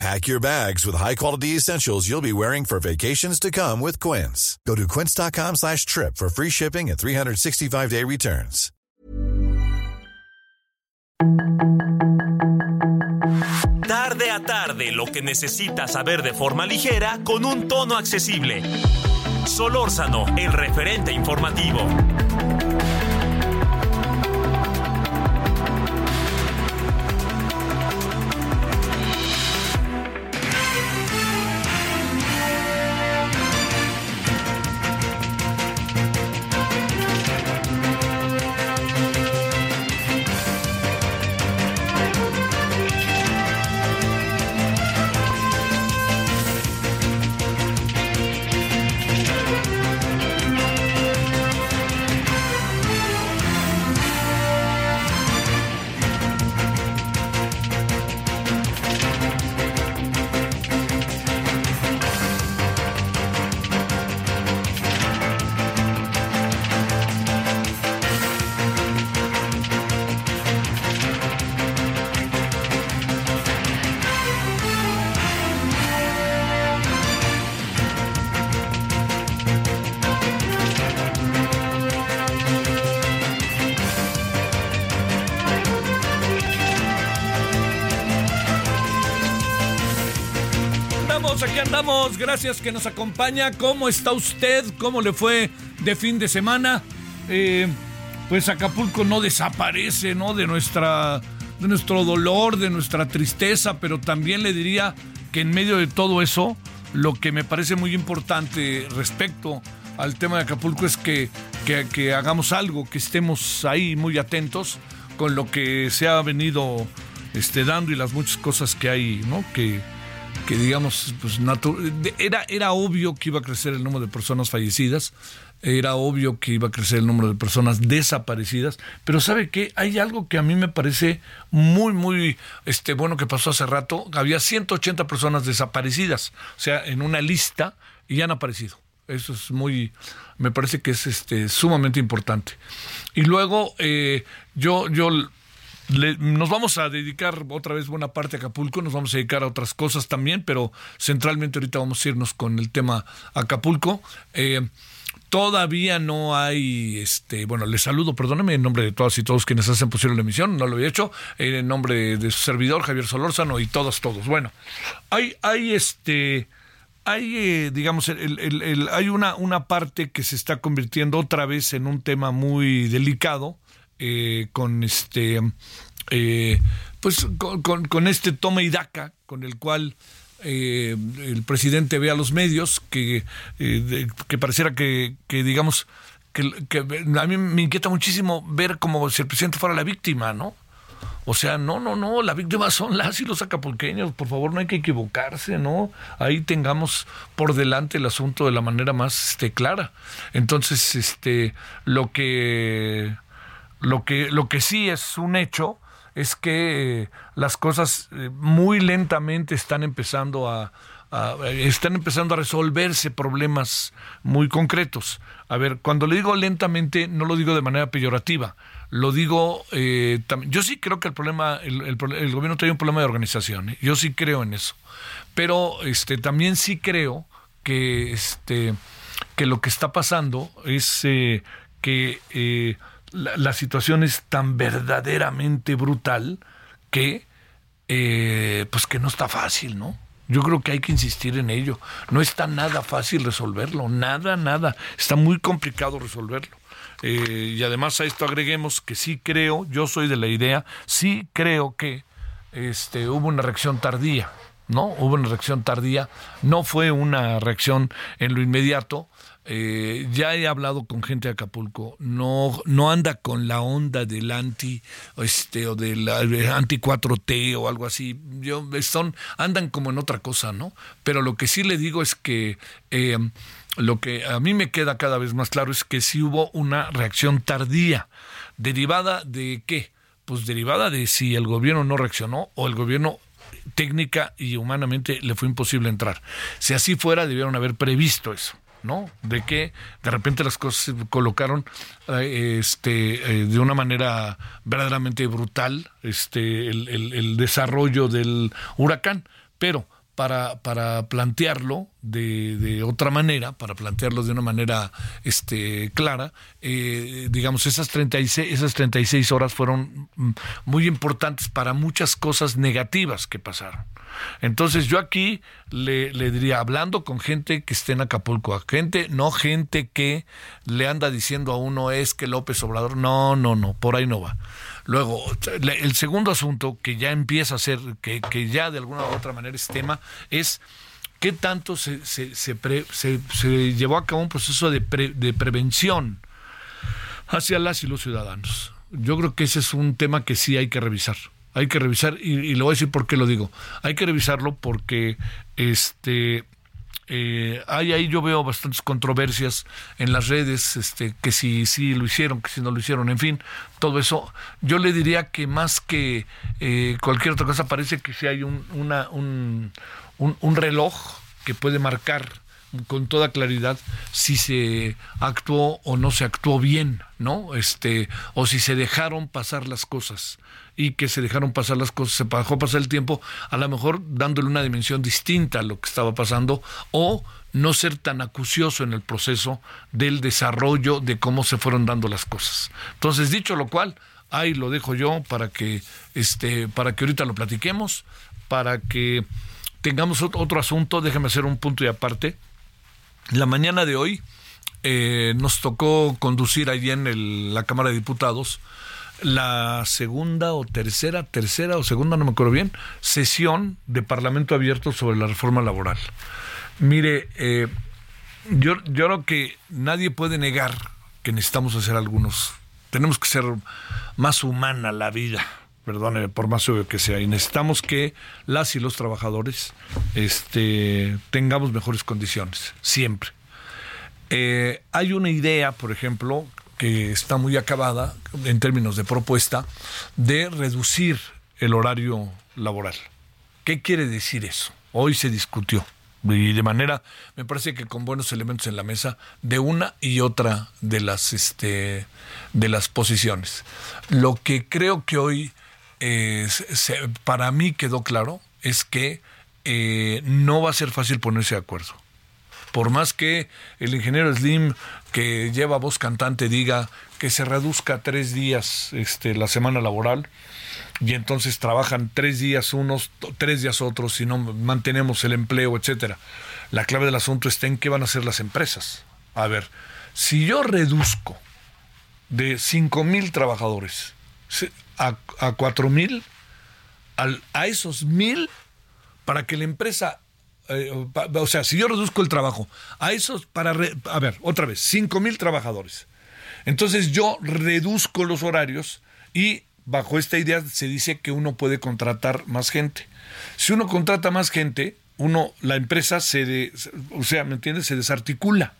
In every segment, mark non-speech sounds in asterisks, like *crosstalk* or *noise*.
Pack your bags with high-quality essentials you'll be wearing for vacations to come with Quince. Go to quince.com slash trip for free shipping and 365-day returns. Tarde a tarde, lo que necesitas saber de forma ligera con un tono accesible. Solórzano, el referente informativo. Gracias que nos acompaña. ¿Cómo está usted? ¿Cómo le fue de fin de semana? Eh, pues Acapulco no desaparece, ¿no? De nuestra, de nuestro dolor, de nuestra tristeza, pero también le diría que en medio de todo eso, lo que me parece muy importante respecto al tema de Acapulco es que, que, que hagamos algo, que estemos ahí muy atentos con lo que se ha venido este, dando y las muchas cosas que hay, ¿no? Que, que digamos, pues era, era obvio que iba a crecer el número de personas fallecidas, era obvio que iba a crecer el número de personas desaparecidas, pero ¿sabe qué? Hay algo que a mí me parece muy, muy este, bueno que pasó hace rato. Había 180 personas desaparecidas, o sea, en una lista y han aparecido. Eso es muy, me parece que es este, sumamente importante. Y luego eh, yo, yo le, nos vamos a dedicar otra vez buena parte a Acapulco, nos vamos a dedicar a otras cosas también, pero centralmente ahorita vamos a irnos con el tema Acapulco. Eh, todavía no hay, este, bueno, les saludo, perdóneme en nombre de todas y todos quienes hacen posible la emisión, no lo había hecho, en nombre de su servidor Javier Solórzano y todos, todos. Bueno, hay, hay este hay, eh, digamos, el, hay una, una parte que se está convirtiendo otra vez en un tema muy delicado, eh, con este, eh, pues con, este toma y daca, con el cual eh, el presidente ve a los medios, que, de, que pareciera que, digamos, que, a mí me inquieta muchísimo ver como si el presidente fuera la víctima, ¿no? O sea, no, no, no, la víctima son las y los acapulqueños, por favor, no hay que equivocarse, ¿no? Ahí tengamos por delante el asunto de la manera más este, clara. Entonces, este, lo que, lo que, lo que sí es un hecho es que eh, las cosas eh, muy lentamente están empezando a, a, están empezando a resolverse problemas muy concretos. A ver, cuando le digo lentamente, no lo digo de manera peyorativa lo digo, eh, yo sí creo que el problema, el, el, el, gobierno tiene un problema de organización, ¿eh? yo sí creo en eso, pero este, también sí creo que, este, que lo que está pasando es eh, que eh, la, situación es tan verdaderamente brutal que, eh, pues que no está fácil, ¿no? Yo creo que hay que insistir en ello. No está nada fácil resolverlo, nada, nada. Está muy complicado resolverlo. Eh, y además a esto agreguemos que sí creo, yo soy de la idea, sí creo que este, hubo una reacción tardía, ¿no? Hubo una reacción tardía, no fue una reacción en lo inmediato. Eh, ya he hablado con gente de Acapulco, no, no anda con la onda del anti, este, o del anti 4T o algo así. Yo, son, andan como en otra cosa, ¿no? Pero lo que sí le digo es que eh, lo que a mí me queda cada vez más claro es que sí hubo una reacción tardía, derivada de qué? Pues derivada de si el gobierno no reaccionó o el gobierno técnica y humanamente le fue imposible entrar. Si así fuera, debieron haber previsto eso. ¿No? De que de repente las cosas se colocaron eh, este, eh, de una manera verdaderamente brutal, este, el, el desarrollo del huracán. Pero para, para plantearlo de, de, otra manera, para plantearlo de una manera este, clara, eh, digamos, esas 36, esas 36 horas fueron mm, muy importantes para muchas cosas negativas que pasaron. Entonces yo aquí le, le diría, hablando con gente que esté en Acapulco, gente, no gente que le anda diciendo a uno es que López Obrador, no, no, no, por ahí no va. Luego, el segundo asunto que ya empieza a ser, que, que ya de alguna u otra manera es tema, es qué tanto se, se, se, se llevó a cabo un proceso de, de prevención hacia las y los ciudadanos. Yo creo que ese es un tema que sí hay que revisar. Hay que revisar, y, y le voy a decir por qué lo digo. Hay que revisarlo porque este eh, ahí yo veo bastantes controversias en las redes, este, que si sí lo hicieron, que si no lo hicieron, en fin, todo eso. Yo le diría que más que eh, cualquier otra cosa, parece que si hay un, una, un, un, un reloj que puede marcar con toda claridad si se actuó o no se actuó bien, ¿no? Este, o si se dejaron pasar las cosas y que se dejaron pasar las cosas, se dejó pasar el tiempo, a lo mejor dándole una dimensión distinta a lo que estaba pasando, o no ser tan acucioso en el proceso del desarrollo de cómo se fueron dando las cosas. Entonces, dicho lo cual, ahí lo dejo yo para que, este, para que ahorita lo platiquemos, para que tengamos otro asunto, déjame hacer un punto y aparte. La mañana de hoy eh, nos tocó conducir allí en el, la Cámara de Diputados la segunda o tercera, tercera o segunda, no me acuerdo bien, sesión de Parlamento Abierto sobre la reforma laboral. Mire, eh, yo, yo creo que nadie puede negar que necesitamos hacer algunos. Tenemos que ser más humana la vida, perdone, por más obvio que sea, y necesitamos que las y los trabajadores este, tengamos mejores condiciones, siempre. Eh, hay una idea, por ejemplo, está muy acabada en términos de propuesta de reducir el horario laboral. ¿Qué quiere decir eso? Hoy se discutió y de manera, me parece que con buenos elementos en la mesa de una y otra de las este de las posiciones. Lo que creo que hoy eh, para mí quedó claro es que eh, no va a ser fácil ponerse de acuerdo por más que el ingeniero Slim, que lleva voz cantante, diga que se reduzca tres días este, la semana laboral, y entonces trabajan tres días unos, tres días otros, si no mantenemos el empleo, etcétera. La clave del asunto está en qué van a hacer las empresas. A ver, si yo reduzco de cinco mil trabajadores a, a cuatro mil, a esos mil, para que la empresa eh, o sea, si yo reduzco el trabajo a esos, para, a ver, otra vez, 5 mil trabajadores. Entonces yo reduzco los horarios y bajo esta idea se dice que uno puede contratar más gente. Si uno contrata más gente, uno, la empresa se, o sea, ¿me entiendes? Se desarticula.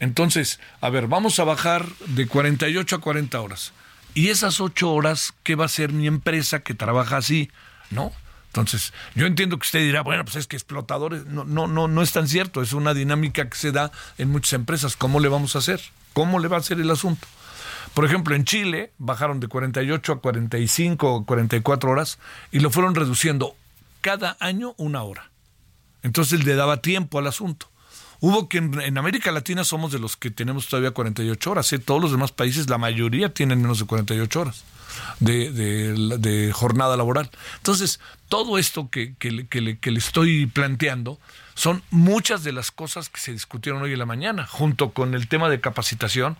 Entonces, a ver, vamos a bajar de 48 a 40 horas. Y esas 8 horas, ¿qué va a hacer mi empresa que trabaja así? ¿No? Entonces, yo entiendo que usted dirá, bueno, pues es que explotadores, no, no, no, no es tan cierto, es una dinámica que se da en muchas empresas. ¿Cómo le vamos a hacer? ¿Cómo le va a hacer el asunto? Por ejemplo, en Chile bajaron de 48 a 45 o 44 horas y lo fueron reduciendo cada año una hora. Entonces le daba tiempo al asunto. Hubo que en, América Latina somos de los que tenemos todavía 48 horas. ¿eh? Todos los demás países, la mayoría tienen menos de 48 horas de, jornada laboral. Entonces, todo esto que le estoy planteando son muchas de las cosas que se discutieron hoy en la mañana, junto con el tema de capacitación,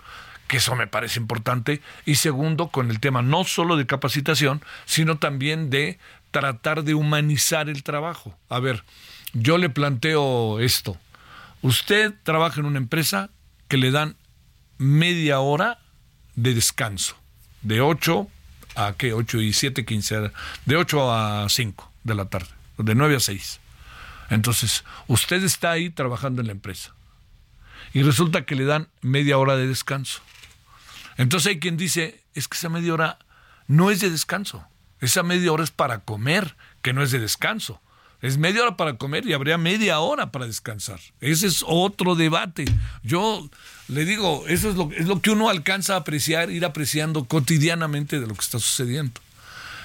que eso me parece importante, y segundo, con el tema no solo de capacitación, sino también de tratar de humanizar el trabajo. A ver, yo le planteo esto. Usted trabaja en una empresa que le dan media hora de descanso, de 8 a qué, 8 y 7, 15, de 8 a 5 de la tarde, de 9 a 6. Entonces, usted está ahí trabajando en la empresa. y resulta que le dan media hora de descanso. Entonces hay quien dice, es que esa media hora no es de descanso, esa media hora es para comer, que no es de descanso. Es media hora para comer y habría media hora para descansar. Ese es otro debate. Yo le digo, eso es lo, es lo que uno alcanza a apreciar, ir apreciando cotidianamente de lo que está sucediendo.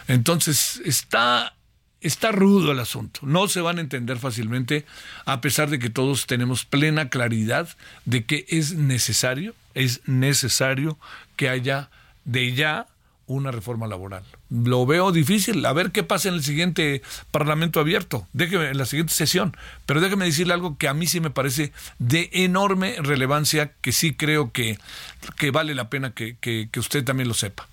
Entonces, está está rudo el asunto. No se van a entender fácilmente, a pesar de que todos tenemos plena claridad de que es necesario, es necesario que haya de ya una reforma laboral. Lo veo difícil, a ver qué pasa en el siguiente Parlamento abierto, déjeme, en la siguiente sesión, pero déjeme decirle algo que a mí sí me parece de enorme relevancia, que sí creo que, que vale la pena que, que usted también lo sepa.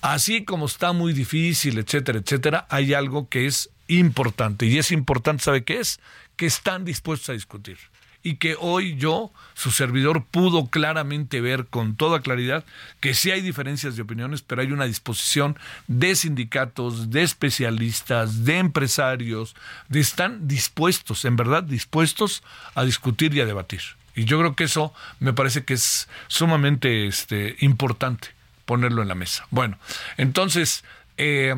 Así como está muy difícil, etcétera, etcétera, hay algo que es importante. Y es importante, ¿sabe qué es? Que están dispuestos a discutir. Y que hoy yo, su servidor, pudo claramente ver con toda claridad que sí hay diferencias de opiniones, pero hay una disposición de sindicatos, de especialistas, de empresarios, de están dispuestos, en verdad, dispuestos a discutir y a debatir. Y yo creo que eso me parece que es sumamente este, importante ponerlo en la mesa. Bueno, entonces, eh,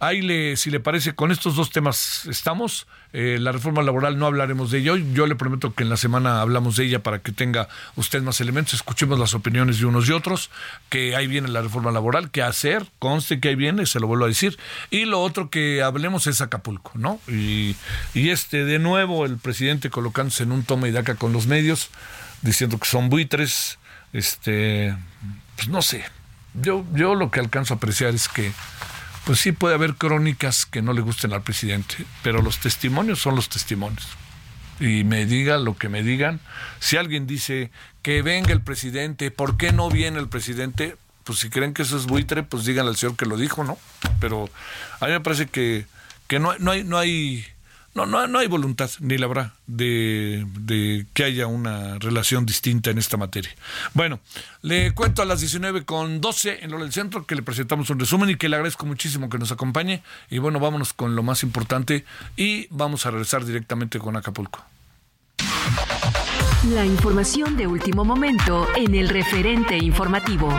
ahí le, si le parece, con estos dos temas estamos. Eh, la reforma laboral no hablaremos de ello. Yo le prometo que en la semana hablamos de ella para que tenga usted más elementos, escuchemos las opiniones de unos y otros, que ahí viene la reforma laboral, que hacer, conste que ahí viene, se lo vuelvo a decir. Y lo otro que hablemos es Acapulco, ¿no? Y, y este, de nuevo, el presidente colocándose en un toma y daca con los medios, diciendo que son buitres, este, pues no sé, yo, yo lo que alcanzo a apreciar es que, pues sí puede haber crónicas que no le gusten al presidente, pero los testimonios son los testimonios. Y me diga lo que me digan. Si alguien dice que venga el presidente, ¿por qué no viene el presidente? Pues si creen que eso es buitre, pues díganle al señor que lo dijo, ¿no? Pero a mí me parece que, que no, no hay, no hay no, no, no hay voluntad, ni la habrá, de, de, que haya una relación distinta en esta materia. Bueno, le cuento a las 19 con 12 en lo del centro que le presentamos un resumen y que le agradezco muchísimo que nos acompañe. Y bueno, vámonos con lo más importante y vamos a regresar directamente con Acapulco. La información de último momento en el referente informativo.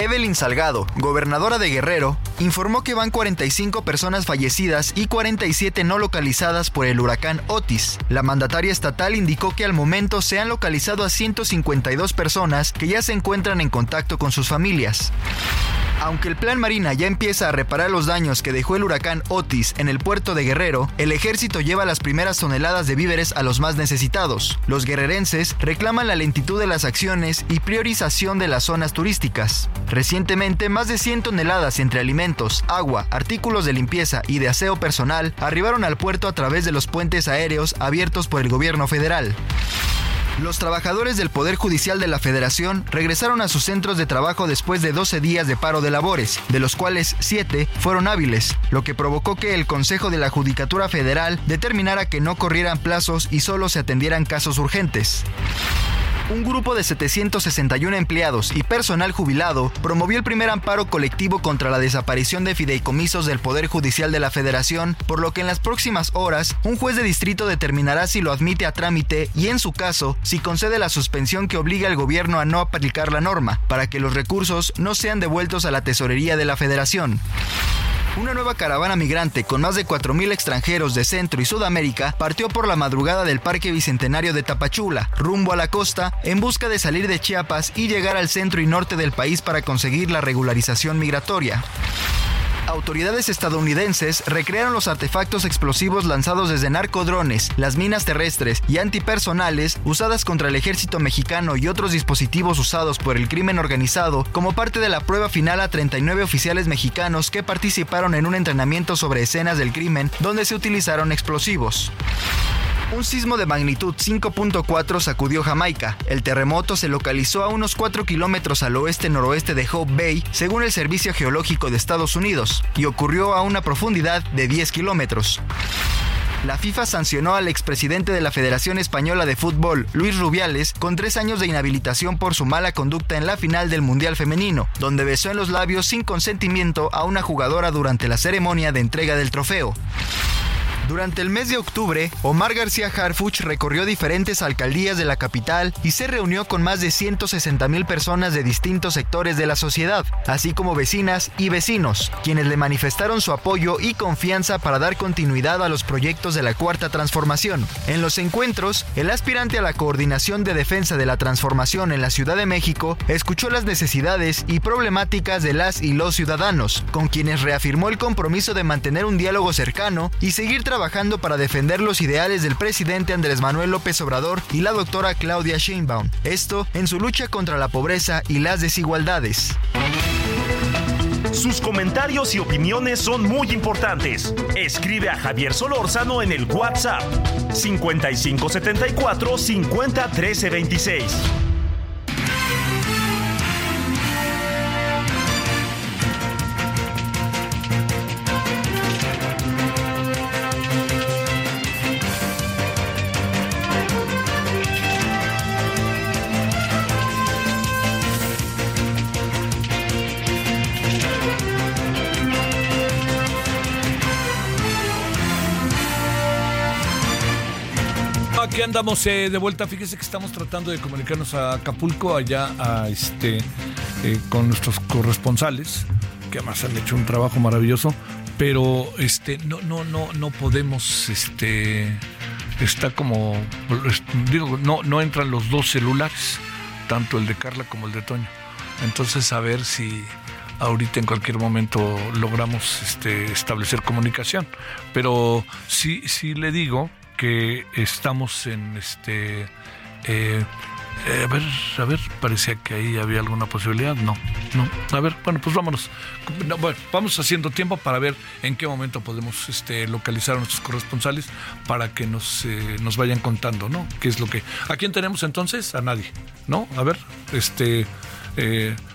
Evelyn Salgado, gobernadora de Guerrero, informó que van 45 personas fallecidas y 47 no localizadas por el huracán Otis. La mandataria estatal indicó que al momento se han localizado a 152 personas que ya se encuentran en contacto con sus familias. Aunque el Plan Marina ya empieza a reparar los daños que dejó el huracán Otis en el puerto de Guerrero, el ejército lleva las primeras toneladas de víveres a los más necesitados. Los guerrerenses reclaman la lentitud de las acciones y priorización de las zonas turísticas. Recientemente, más de 100 toneladas entre alimentos, agua, artículos de limpieza y de aseo personal arribaron al puerto a través de los puentes aéreos abiertos por el gobierno federal. Los trabajadores del Poder Judicial de la Federación regresaron a sus centros de trabajo después de 12 días de paro de labores, de los cuales 7 fueron hábiles, lo que provocó que el Consejo de la Judicatura Federal determinara que no corrieran plazos y solo se atendieran casos urgentes un grupo de 761 empleados y personal jubilado promovió el primer amparo colectivo contra la desaparición de fideicomisos del Poder Judicial de la Federación, por lo que en las próximas horas un juez de distrito determinará si lo admite a trámite y en su caso si concede la suspensión que obliga al gobierno a no aplicar la norma, para que los recursos no sean devueltos a la tesorería de la Federación. Una nueva caravana migrante con más de 4.000 extranjeros de Centro y Sudamérica partió por la madrugada del Parque Bicentenario de Tapachula, rumbo a la costa, en busca de salir de Chiapas y llegar al centro y norte del país para conseguir la regularización migratoria autoridades estadounidenses recrearon los artefactos explosivos lanzados desde narcodrones, las minas terrestres y antipersonales usadas contra el ejército mexicano y otros dispositivos usados por el crimen organizado como parte de la prueba final a 39 oficiales mexicanos que participaron en un entrenamiento sobre escenas del crimen donde se utilizaron explosivos. Un sismo de magnitud 5.4 sacudió Jamaica. El terremoto se localizó a unos 4 kilómetros al oeste-noroeste de Hope Bay, según el Servicio Geológico de Estados Unidos, y ocurrió a una profundidad de 10 kilómetros. La FIFA sancionó al expresidente de la Federación Española de Fútbol, Luis Rubiales, con tres años de inhabilitación por su mala conducta en la final del Mundial Femenino, donde besó en los labios sin consentimiento a una jugadora durante la ceremonia de entrega del trofeo. Durante el mes de octubre, Omar García Harfuch recorrió diferentes alcaldías de la capital y se reunió con más de 160 mil personas de distintos sectores de la sociedad, así como vecinas y vecinos, quienes le manifestaron su apoyo y confianza para dar continuidad a los proyectos de la Cuarta Transformación. En los encuentros, el aspirante a la coordinación de defensa de la transformación en la Ciudad de México escuchó las necesidades y problemáticas de las y los ciudadanos, con quienes reafirmó el compromiso de mantener un diálogo cercano y seguir trabajando trabajando para defender los ideales del presidente Andrés Manuel López Obrador y la doctora Claudia Sheinbaum. Esto en su lucha contra la pobreza y las desigualdades. Sus comentarios y opiniones son muy importantes. Escribe a Javier Solórzano en el WhatsApp 5574 50 26. Andamos eh, de vuelta. Fíjese que estamos tratando de comunicarnos a Acapulco, allá a este, eh, con nuestros corresponsales, que además han hecho un trabajo maravilloso, pero este, no, no, no, no podemos, este, está como, digo, no, no entran los dos celulares, tanto el de Carla como el de Toño. Entonces, a ver si ahorita en cualquier momento logramos este, establecer comunicación. Pero sí, sí le digo que estamos en este... Eh, eh, a ver, a ver, parecía que ahí había alguna posibilidad. No, no. A ver, bueno, pues vámonos. vamos haciendo tiempo para ver en qué momento podemos este, localizar a nuestros corresponsales para que nos, eh, nos vayan contando, ¿no? ¿Qué es lo que. ¿A quién tenemos entonces? A nadie, ¿no? A ver, este.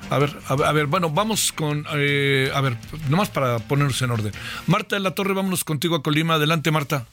a, ver, a, ver, bueno, vamos con. a ver, nomás para ponernos en orden. Marta de la Torre, vámonos contigo a Colima. Adelante, Marta.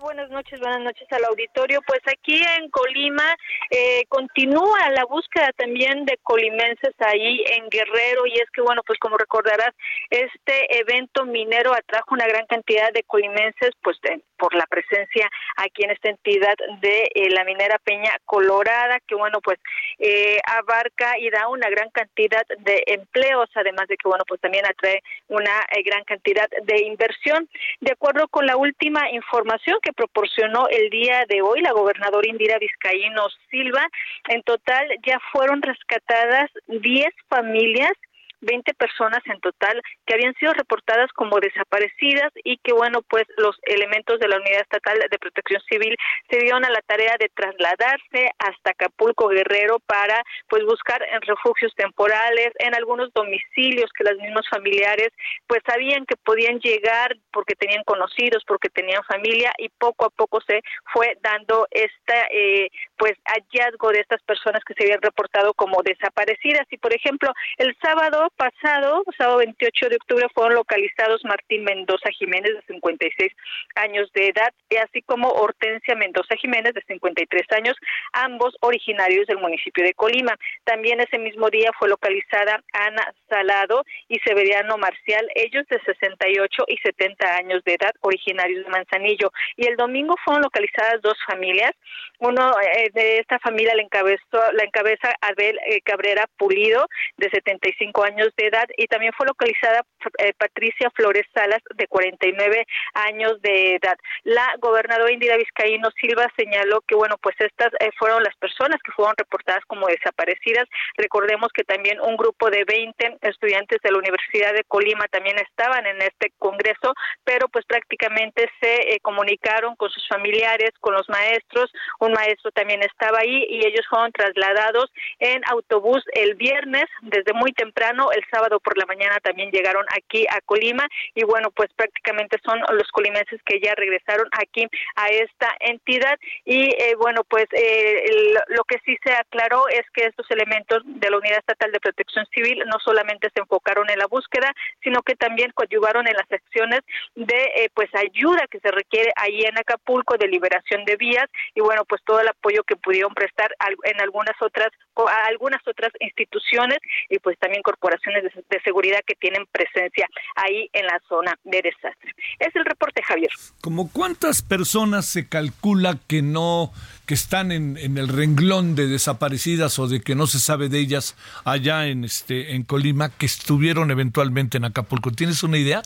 Buenas noches, buenas noches al auditorio. Pues aquí en Colima eh, continúa la búsqueda también de colimenses ahí en Guerrero y es que bueno, pues como recordarás, este evento minero atrajo una gran cantidad de colimenses pues por la presencia aquí en esta entidad de eh, la minera Peña Colorada, que bueno, pues eh, abarca y da una gran cantidad de empleos, además de que bueno, pues también atrae una gran cantidad de inversión. De acuerdo con la última información que proporcionó el día de hoy la gobernadora Indira Vizcaíno Silva. En total ya fueron rescatadas 10 familias 20 personas en total que habían sido reportadas como desaparecidas y que bueno pues los elementos de la Unidad Estatal de Protección Civil se dieron a la tarea de trasladarse hasta Acapulco Guerrero para pues buscar en refugios temporales en algunos domicilios que los mismos familiares pues sabían que podían llegar porque tenían conocidos porque tenían familia y poco a poco se fue dando esta eh, pues hallazgo de estas personas que se habían reportado como desaparecidas. Y por ejemplo el sábado pasado, sábado 28 de octubre, fueron localizados Martín Mendoza Jiménez, de 56 años de edad, así como Hortensia Mendoza Jiménez, de 53 años, ambos originarios del municipio de Colima. También ese mismo día fue localizada Ana Salado y Severiano Marcial, ellos de 68 y 70 años de edad, originarios de Manzanillo. Y el domingo fueron localizadas dos familias. Uno eh, de esta familia la encabezó, la encabeza Abel eh, Cabrera Pulido, de 75 años de edad y también fue localizada eh, Patricia Flores Salas de 49 años de edad. La gobernadora Indira Vizcaíno Silva señaló que bueno, pues estas eh, fueron las personas que fueron reportadas como desaparecidas. Recordemos que también un grupo de 20 estudiantes de la Universidad de Colima también estaban en este congreso, pero pues prácticamente se eh, comunicaron con sus familiares, con los maestros. Un maestro también estaba ahí y ellos fueron trasladados en autobús el viernes desde muy temprano el sábado por la mañana también llegaron aquí a Colima y bueno, pues prácticamente son los colimenses que ya regresaron aquí a esta entidad y eh, bueno, pues eh, lo que sí se aclaró es que estos elementos de la Unidad Estatal de Protección Civil no solamente se enfocaron en la búsqueda, sino que también coadyuvaron en las acciones de eh, pues ayuda que se requiere ahí en Acapulco de liberación de vías y bueno, pues todo el apoyo que pudieron prestar en algunas otras a algunas otras instituciones y pues también corporaciones de, seguridad que tienen presencia ahí en la zona de desastre. Es el reporte, Javier. ¿Como cuántas personas se calcula que no que están en, en el renglón de desaparecidas o de que no se sabe de ellas allá en este en Colima que estuvieron eventualmente en Acapulco? ¿Tienes una idea?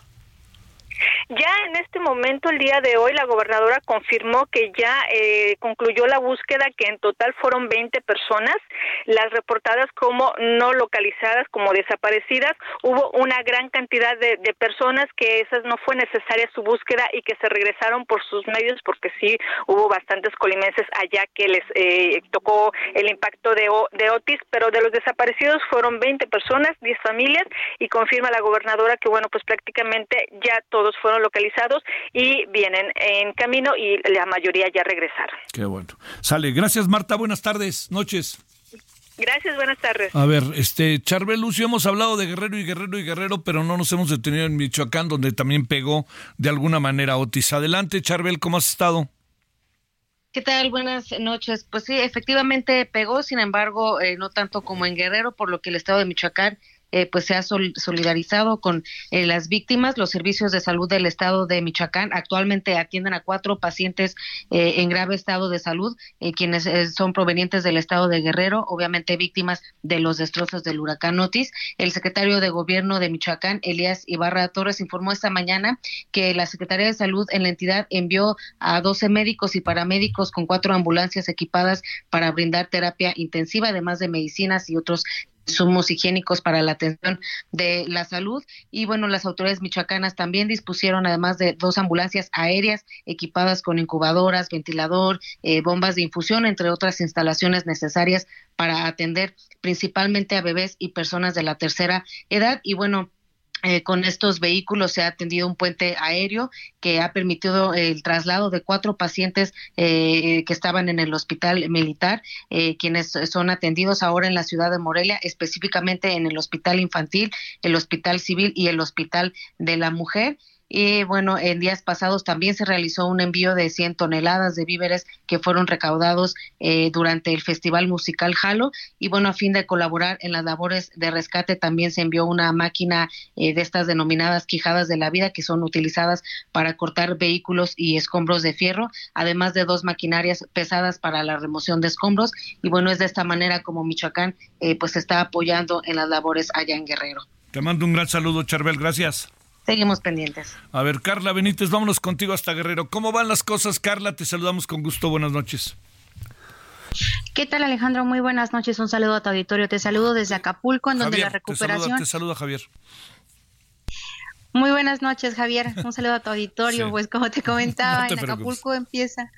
Ya en este momento, el día de hoy, la gobernadora confirmó que ya eh, concluyó la búsqueda, que en total fueron 20 personas, las reportadas como no localizadas, como desaparecidas. Hubo una gran cantidad de, personas que esas no fue necesaria su búsqueda y que se regresaron por sus medios, porque sí hubo bastantes colimenses allá que les eh, tocó el impacto de, de Otis, pero de los desaparecidos fueron 20 personas, 10 familias, y confirma la gobernadora que, bueno, pues prácticamente ya todos fueron localizados y vienen en camino y la mayoría ya regresaron. Qué bueno. Sale. Gracias, Marta. Buenas tardes, noches. Gracias, buenas tardes. A ver, este, Charbel Lucio, hemos hablado de Guerrero y Guerrero y Guerrero, pero no nos hemos detenido en Michoacán, donde también pegó de alguna manera Otis. Adelante, Charbel, ¿cómo has estado? ¿Qué tal? Buenas noches. Pues sí, efectivamente pegó, sin embargo, eh, no tanto como en Guerrero, por lo que el estado de Michoacán eh, pues se ha solidarizado con eh, las víctimas. Los servicios de salud del estado de Michoacán actualmente atienden a cuatro pacientes eh, en grave estado de salud, quienes son provenientes del estado de Guerrero, obviamente víctimas de los destrozos del huracán Otis. El secretario de Gobierno de Michoacán, Elías Ibarra Torres, informó esta mañana que la Secretaría de Salud en la entidad envió a 12 médicos y paramédicos con cuatro ambulancias equipadas para brindar terapia intensiva, además de medicinas y otros insumos higiénicos para la atención de la salud. Y bueno, las autoridades michoacanas también dispusieron, además de dos ambulancias aéreas equipadas con incubadoras, ventilador, eh, bombas de infusión, entre otras instalaciones necesarias para atender principalmente a bebés y personas de la tercera edad. Y bueno, eh, con estos vehículos se ha atendido un puente aéreo que ha permitido el traslado de cuatro pacientes eh, que estaban en el hospital militar, eh, quienes son atendidos ahora en la ciudad de Morelia, específicamente en el hospital infantil, el hospital civil y el hospital de la mujer. Y bueno, en días pasados también se realizó un envío de 100 toneladas de víveres que fueron recaudados eh, durante el Festival Musical Halo. Y bueno, a fin de colaborar en las labores de rescate, también se envió una máquina eh, de estas denominadas quijadas de la vida que son utilizadas para cortar vehículos y escombros de fierro, además de dos maquinarias pesadas para la remoción de escombros. Y bueno, es de esta manera como Michoacán eh, pues está apoyando en las labores allá en Guerrero. Te mando un gran saludo, Charbel. Gracias. Seguimos pendientes. A ver, Carla Benítez, vámonos contigo hasta Guerrero. ¿Cómo van las cosas, Carla? Te saludamos con gusto. Buenas noches. ¿Qué tal, Alejandro? Muy buenas noches. Un saludo a tu auditorio. Te saludo desde Acapulco, en donde la recuperación. Te saluda, Javier. Muy buenas noches, Javier. Un saludo a tu auditorio. *laughs* Pues como te comentaba, *laughs* en Acapulco empieza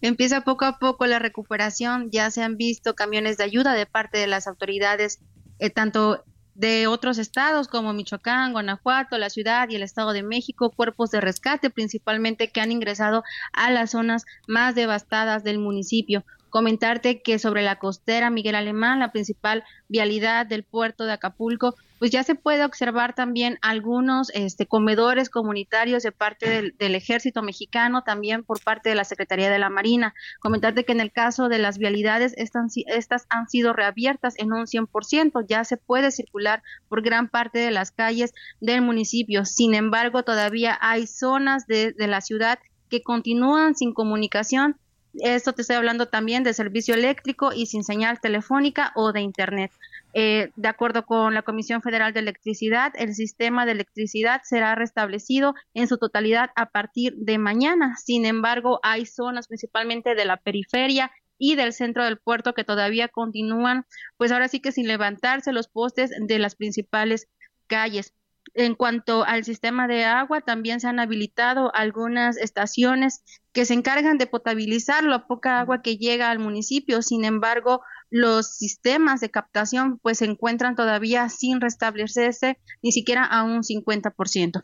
empieza poco a poco la recuperación. Ya se han visto camiones de ayuda de parte de las autoridades, eh, tanto de otros estados como Michoacán, Guanajuato, la ciudad y el Estado de México, cuerpos de rescate principalmente que han ingresado a las zonas más devastadas del municipio. Comentarte que sobre la costera Miguel Alemán, la principal vialidad del puerto de Acapulco, pues ya se puede observar también algunos este, comedores comunitarios de parte del, ejército mexicano, también por parte de la Secretaría de la Marina. Comentarte que en el caso de las vialidades, estas, han sido reabiertas en un 100%, ya se puede circular por gran parte de las calles del municipio. Sin embargo, todavía hay zonas de, de la ciudad que continúan sin comunicación esto te estoy hablando también de servicio eléctrico y sin señal telefónica o de Internet. Eh, de acuerdo con la Comisión Federal de Electricidad, el sistema de electricidad será restablecido en su totalidad a partir de mañana. Sin embargo, hay zonas principalmente de la periferia y del centro del puerto que todavía continúan, pues ahora sí que sin levantarse los postes de las principales calles. En cuanto al sistema de agua, también se han habilitado algunas estaciones que se encargan de potabilizar la poca agua que llega al municipio. Sin embargo, los sistemas de captación pues se encuentran todavía sin restablecerse ni siquiera a un 50%.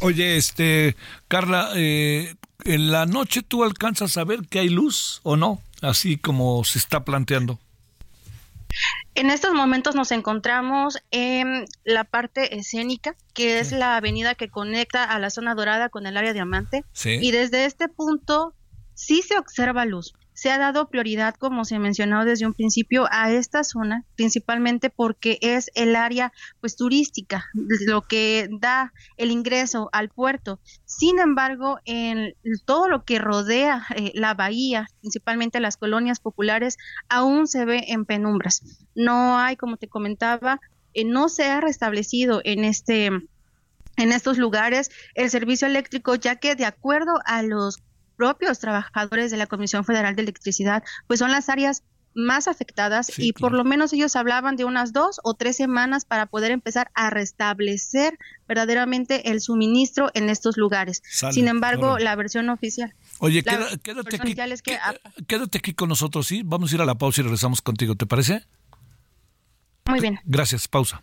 Oye, este, Carla, eh, en la noche tú alcanzas a ver que hay luz o no, así como se está planteando. En estos momentos nos encontramos en la parte escénica, que es la avenida que conecta a la zona dorada con el área diamante. Y desde este punto sí se observa luz. Se ha dado prioridad, como se mencionó desde un principio, a esta zona, principalmente porque es el área pues turística, lo que da el ingreso al puerto. Sin embargo, en todo lo que rodea eh, la bahía, principalmente las colonias populares, aún se ve en penumbras. No hay, como te comentaba, eh, no se ha restablecido en este en estos lugares el servicio eléctrico, ya que de acuerdo a los propios trabajadores de la Comisión Federal de Electricidad, pues son las áreas más afectadas y por lo menos ellos hablaban de unas dos o tres semanas para poder empezar a restablecer verdaderamente el suministro en estos lugares. Sin embargo, la versión oficial. Oye, quédate, aquí, quédate aquí con nosotros, ¿sí? Vamos a ir a la pausa y regresamos contigo, ¿te parece? Muy bien. Gracias, pausa.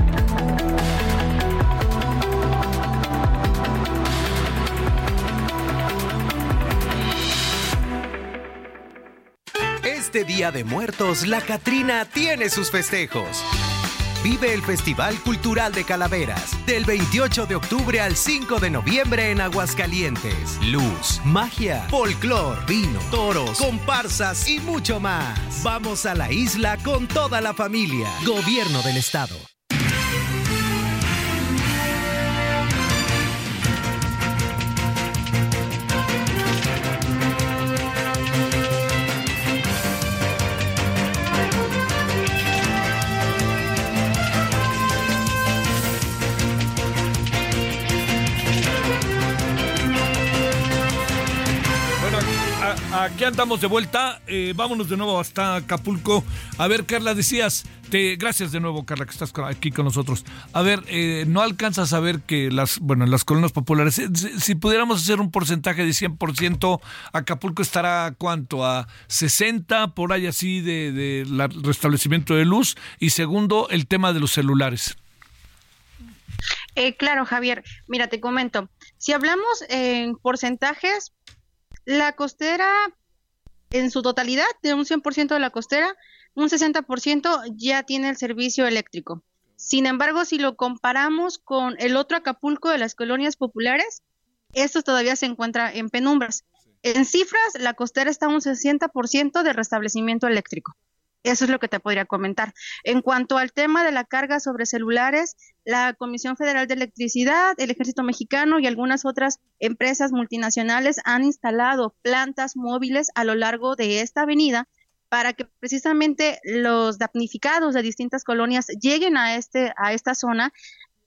Día de Muertos, la Catrina tiene sus festejos. Vive el Festival Cultural de Calaveras del 28 de octubre al 5 de noviembre en Aguascalientes. Luz, magia, folclor, vino, toros, comparsas y mucho más. Vamos a la isla con toda la familia. Gobierno del Estado. Aquí andamos de vuelta. Eh, vámonos de nuevo hasta Acapulco. A ver, Carla, decías, te, gracias de nuevo, Carla, que estás aquí con nosotros. A ver, eh, no alcanzas a ver que las, bueno, las colonias populares, eh, si, pudiéramos hacer un porcentaje de 100%, Acapulco estará cuánto? A 60, por ahí así, de, de restablecimiento de luz. Y segundo, el tema de los celulares. claro, Javier. Mira, te comento. Si hablamos en porcentajes, la costera, en su totalidad, de un 100% de la costera, un 60% ya tiene el servicio eléctrico. Sin embargo, si lo comparamos con el otro Acapulco de las colonias populares, esto todavía se encuentra en penumbras. En cifras, la costera está a un 60% de restablecimiento eléctrico. Eso es lo que te podría comentar. En cuanto al tema de la carga sobre celulares, la Comisión Federal de Electricidad, el Ejército Mexicano y algunas otras empresas multinacionales han instalado plantas móviles a lo largo de esta avenida para que precisamente los damnificados de distintas colonias lleguen a este a esta zona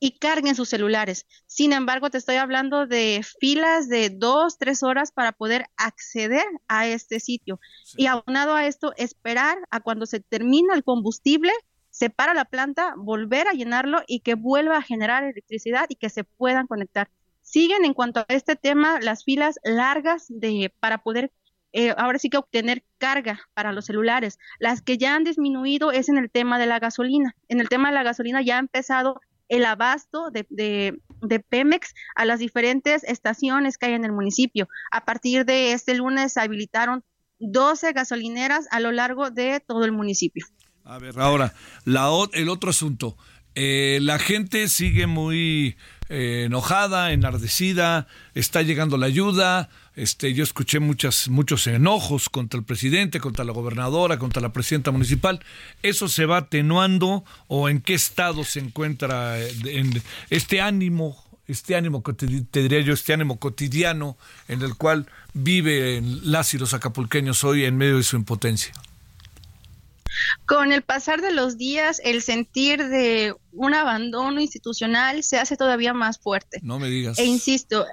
y carguen sus celulares. Sin embargo, te estoy hablando de filas de dos, tres horas para poder acceder a este sitio. Y aunado a esto, esperar a cuando se termina el combustible, separa la planta, volver a llenarlo y que vuelva a generar electricidad y que se puedan conectar. Siguen en cuanto a este tema las filas largas de para poder eh, ahora sí que obtener carga para los celulares. Las que ya han disminuido es en el tema de la gasolina. En el tema de la gasolina ya ha empezado el abasto de, de, Pemex a las diferentes estaciones que hay en el municipio. A partir de este lunes se habilitaron 12 gasolineras a lo largo de todo el municipio. A ver, ahora, el otro asunto. Eh, la gente sigue muy eh, enojada, enardecida, está llegando la ayuda. Este, yo escuché muchas, muchos enojos contra el presidente, contra la gobernadora, contra la presidenta municipal. ¿Eso se va atenuando o en qué estado se encuentra eh, este ánimo, este ánimo, te diría yo, este ánimo cotidiano en el cual viven las y los acapulqueños hoy en medio de su impotencia? Con el pasar de los días, el sentir de un abandono institucional se hace todavía más fuerte. No me digas. E insisto,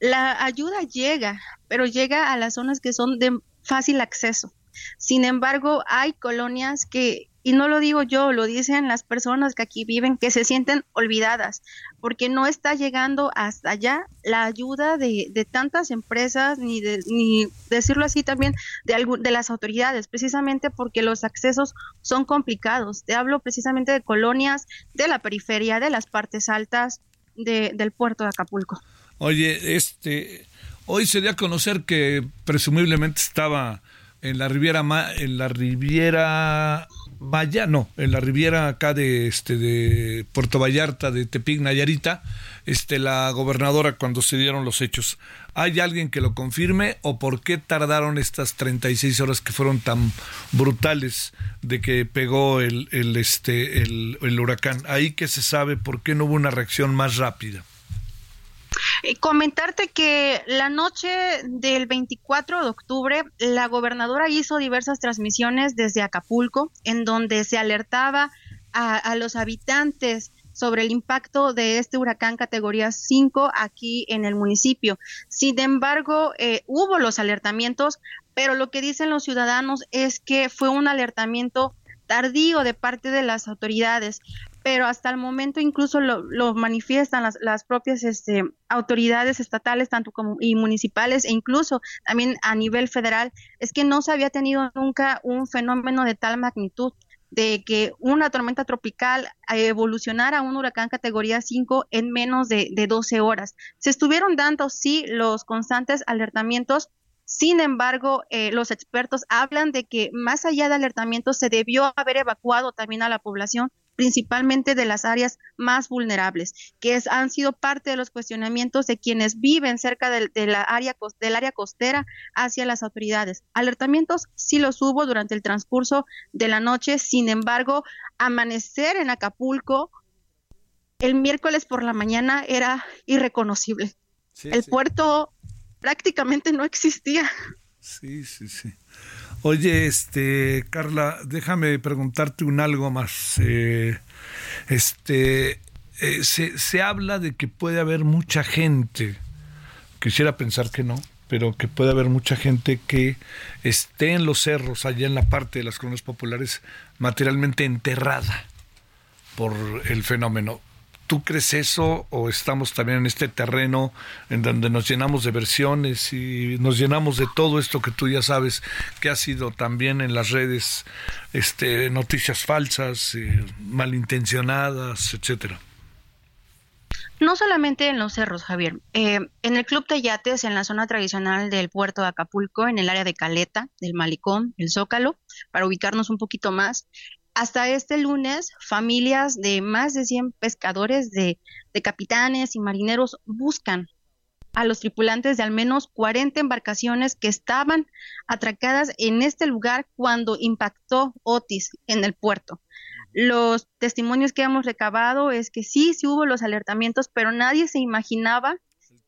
la ayuda llega, pero llega a las zonas que son de fácil acceso. Sin embargo, hay colonias que y no lo digo yo, lo dicen las personas que aquí viven, que se sienten olvidadas, porque no está llegando hasta allá la ayuda de, de tantas empresas, ni, de, ni decirlo así también, de, de las autoridades, precisamente porque los accesos son complicados. Te hablo precisamente de colonias, de la periferia, de las partes altas de, del puerto de Acapulco. Oye, este, hoy se dio a conocer que presumiblemente estaba en la Riviera, en la Riviera Vaya, no, en la riviera acá de este de Puerto Vallarta, de Tepic, Nayarita, este la gobernadora cuando se dieron los hechos. ¿Hay alguien que lo confirme o por qué tardaron estas 36 horas que fueron tan brutales de que pegó el, el este el, el huracán? Ahí que se sabe por qué no hubo una reacción más rápida. Eh, comentarte que la noche del 24 de octubre, la gobernadora hizo diversas transmisiones desde Acapulco, en donde se alertaba a, los habitantes sobre el impacto de este huracán categoría 5 aquí en el municipio. Sin embargo, eh, hubo los alertamientos, pero lo que dicen los ciudadanos es que fue un alertamiento tardío de parte de las autoridades pero hasta el momento incluso lo, manifiestan las, las propias este, autoridades estatales tanto como y municipales e incluso también a nivel federal es que no se había tenido nunca un fenómeno de tal magnitud de que una tormenta tropical evolucionara a un huracán categoría 5 en menos de, de 12 horas. Se estuvieron dando, sí, los constantes alertamientos, sin embargo, eh, los expertos hablan de que más allá de alertamientos se debió haber evacuado también a la población principalmente de las áreas más vulnerables, que es, han sido parte de los cuestionamientos de quienes viven cerca de, la área, del área costera hacia las autoridades. Alertamientos sí los hubo durante el transcurso de la noche, sin embargo, amanecer en Acapulco el miércoles por la mañana era irreconocible. el puerto prácticamente no existía. Sí, sí, sí. Oye, este, Carla, déjame preguntarte un algo más. Eh, este, eh, se, se habla de que puede haber mucha gente, quisiera pensar que no, pero que puede haber mucha gente que esté en los cerros, allá en la parte de las colonias populares, materialmente enterrada por el fenómeno. ¿Tú crees eso o estamos también en este terreno en donde nos llenamos de versiones y nos llenamos de todo esto que tú ya sabes que ha sido también en las redes este, noticias falsas, eh, malintencionadas, etcétera? No solamente en los cerros, Javier. Eh, en el Club de en la zona tradicional del puerto de Acapulco, en el área de Caleta, del Malicón, el Zócalo, para ubicarnos un poquito más, hasta este lunes, familias de más de 100 pescadores, de, capitanes y marineros buscan a los tripulantes de al menos 40 embarcaciones que estaban atracadas en este lugar cuando impactó Otis en el puerto. Los testimonios que hemos recabado es que sí, sí hubo los alertamientos, pero nadie se imaginaba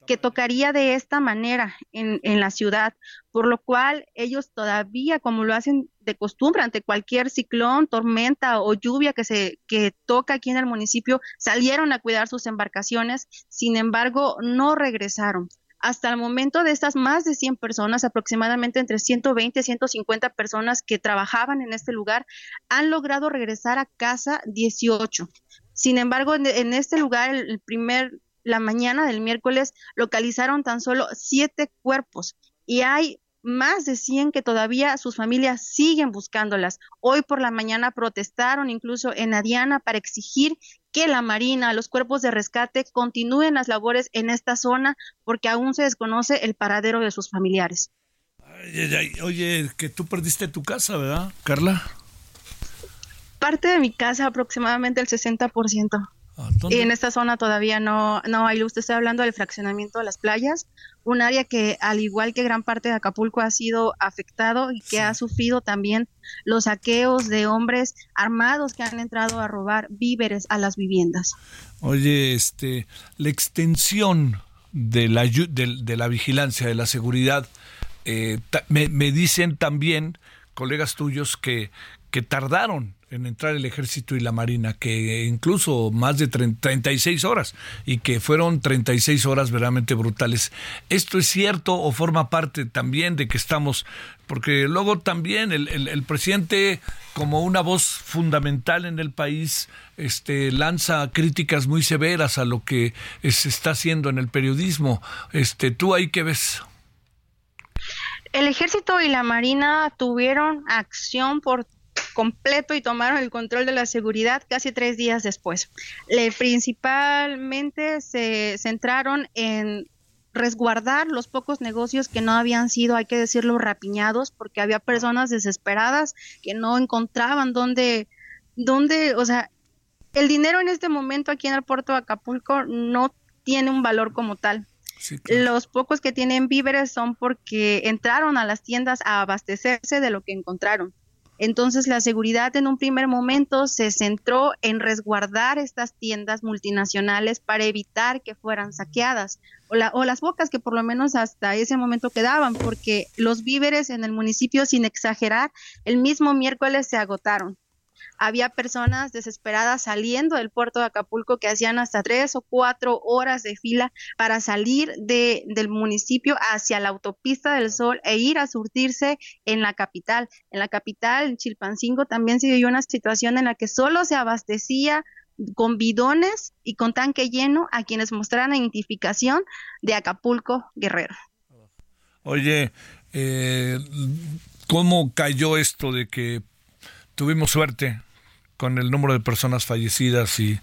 que tocaría de esta manera en, en, la ciudad, por lo cual ellos todavía, como lo hacen de costumbre ante cualquier ciclón, tormenta o lluvia que se que toca aquí en el municipio, salieron a cuidar sus embarcaciones, sin embargo, no regresaron. Hasta el momento de estas más de 100 personas, aproximadamente entre 120 y 150 personas que trabajaban en este lugar, han logrado regresar a casa 18. Sin embargo, en, este lugar, el primer la mañana del miércoles localizaron tan solo siete cuerpos y hay más de 100 que todavía sus familias siguen buscándolas. Hoy por la mañana protestaron incluso en Adiana para exigir que la Marina, los cuerpos de rescate continúen las labores en esta zona porque aún se desconoce el paradero de sus familiares. Oye, que tú perdiste tu casa, ¿verdad, Carla? Parte de mi casa, aproximadamente el 60%. Y en esta zona todavía no, no hay luz. Estoy hablando del fraccionamiento de las playas, un área que, al igual que gran parte de Acapulco, ha sido afectado y que ha sufrido también los saqueos de hombres armados que han entrado a robar víveres a las viviendas. Oye, este, la extensión de la, de, la vigilancia, de la seguridad, eh, me, me dicen también colegas tuyos que, que tardaron en entrar el ejército y la marina, que incluso más de 36 horas y que fueron 36 horas verdaderamente brutales. ¿Esto es cierto o forma parte también de que estamos, porque luego también el, el, presidente como una voz fundamental en el país este, lanza críticas muy severas a lo que se está haciendo en el periodismo. Este, ¿Tú ahí qué ves? El ejército y la marina tuvieron acción por completo y tomaron el control de la seguridad casi tres días después. Le, principalmente se centraron en resguardar los pocos negocios que no habían sido, hay que decirlo, rapiñados, porque había personas desesperadas que no encontraban dónde, dónde, o sea, el dinero en este momento aquí en el puerto de Acapulco no tiene un valor como tal. Los pocos que tienen víveres son porque entraron a las tiendas a abastecerse de lo que encontraron. Entonces la seguridad en un primer momento se centró en resguardar estas tiendas multinacionales para evitar que fueran saqueadas o, o, las bocas que por lo menos hasta ese momento quedaban, porque los víveres en el municipio, sin exagerar, el mismo miércoles se agotaron había personas desesperadas saliendo del puerto de Acapulco que hacían hasta tres o cuatro horas de fila para salir de, del municipio hacia la autopista del Sol e ir a surtirse en la capital. En la capital, en Chilpancingo, también se vivió una situación en la que solo se abastecía con bidones y con tanque lleno a quienes mostraran identificación de Acapulco Guerrero. Oye, eh, ¿cómo cayó esto de que tuvimos suerte con el número de personas fallecidas y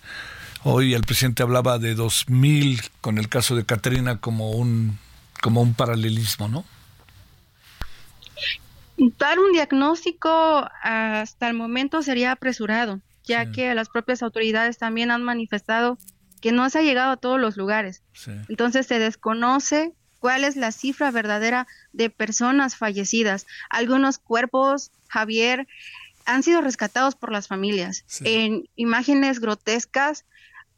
hoy el presidente hablaba de 2.000 con el caso de Caterina como un, como un paralelismo, ¿no? Dar un diagnóstico hasta el momento sería apresurado, ya que las propias autoridades también han manifestado que no se ha llegado a todos los lugares. Entonces se desconoce cuál es la cifra verdadera de personas fallecidas. Algunos cuerpos, Javier, han sido rescatados por las familias. En imágenes grotescas,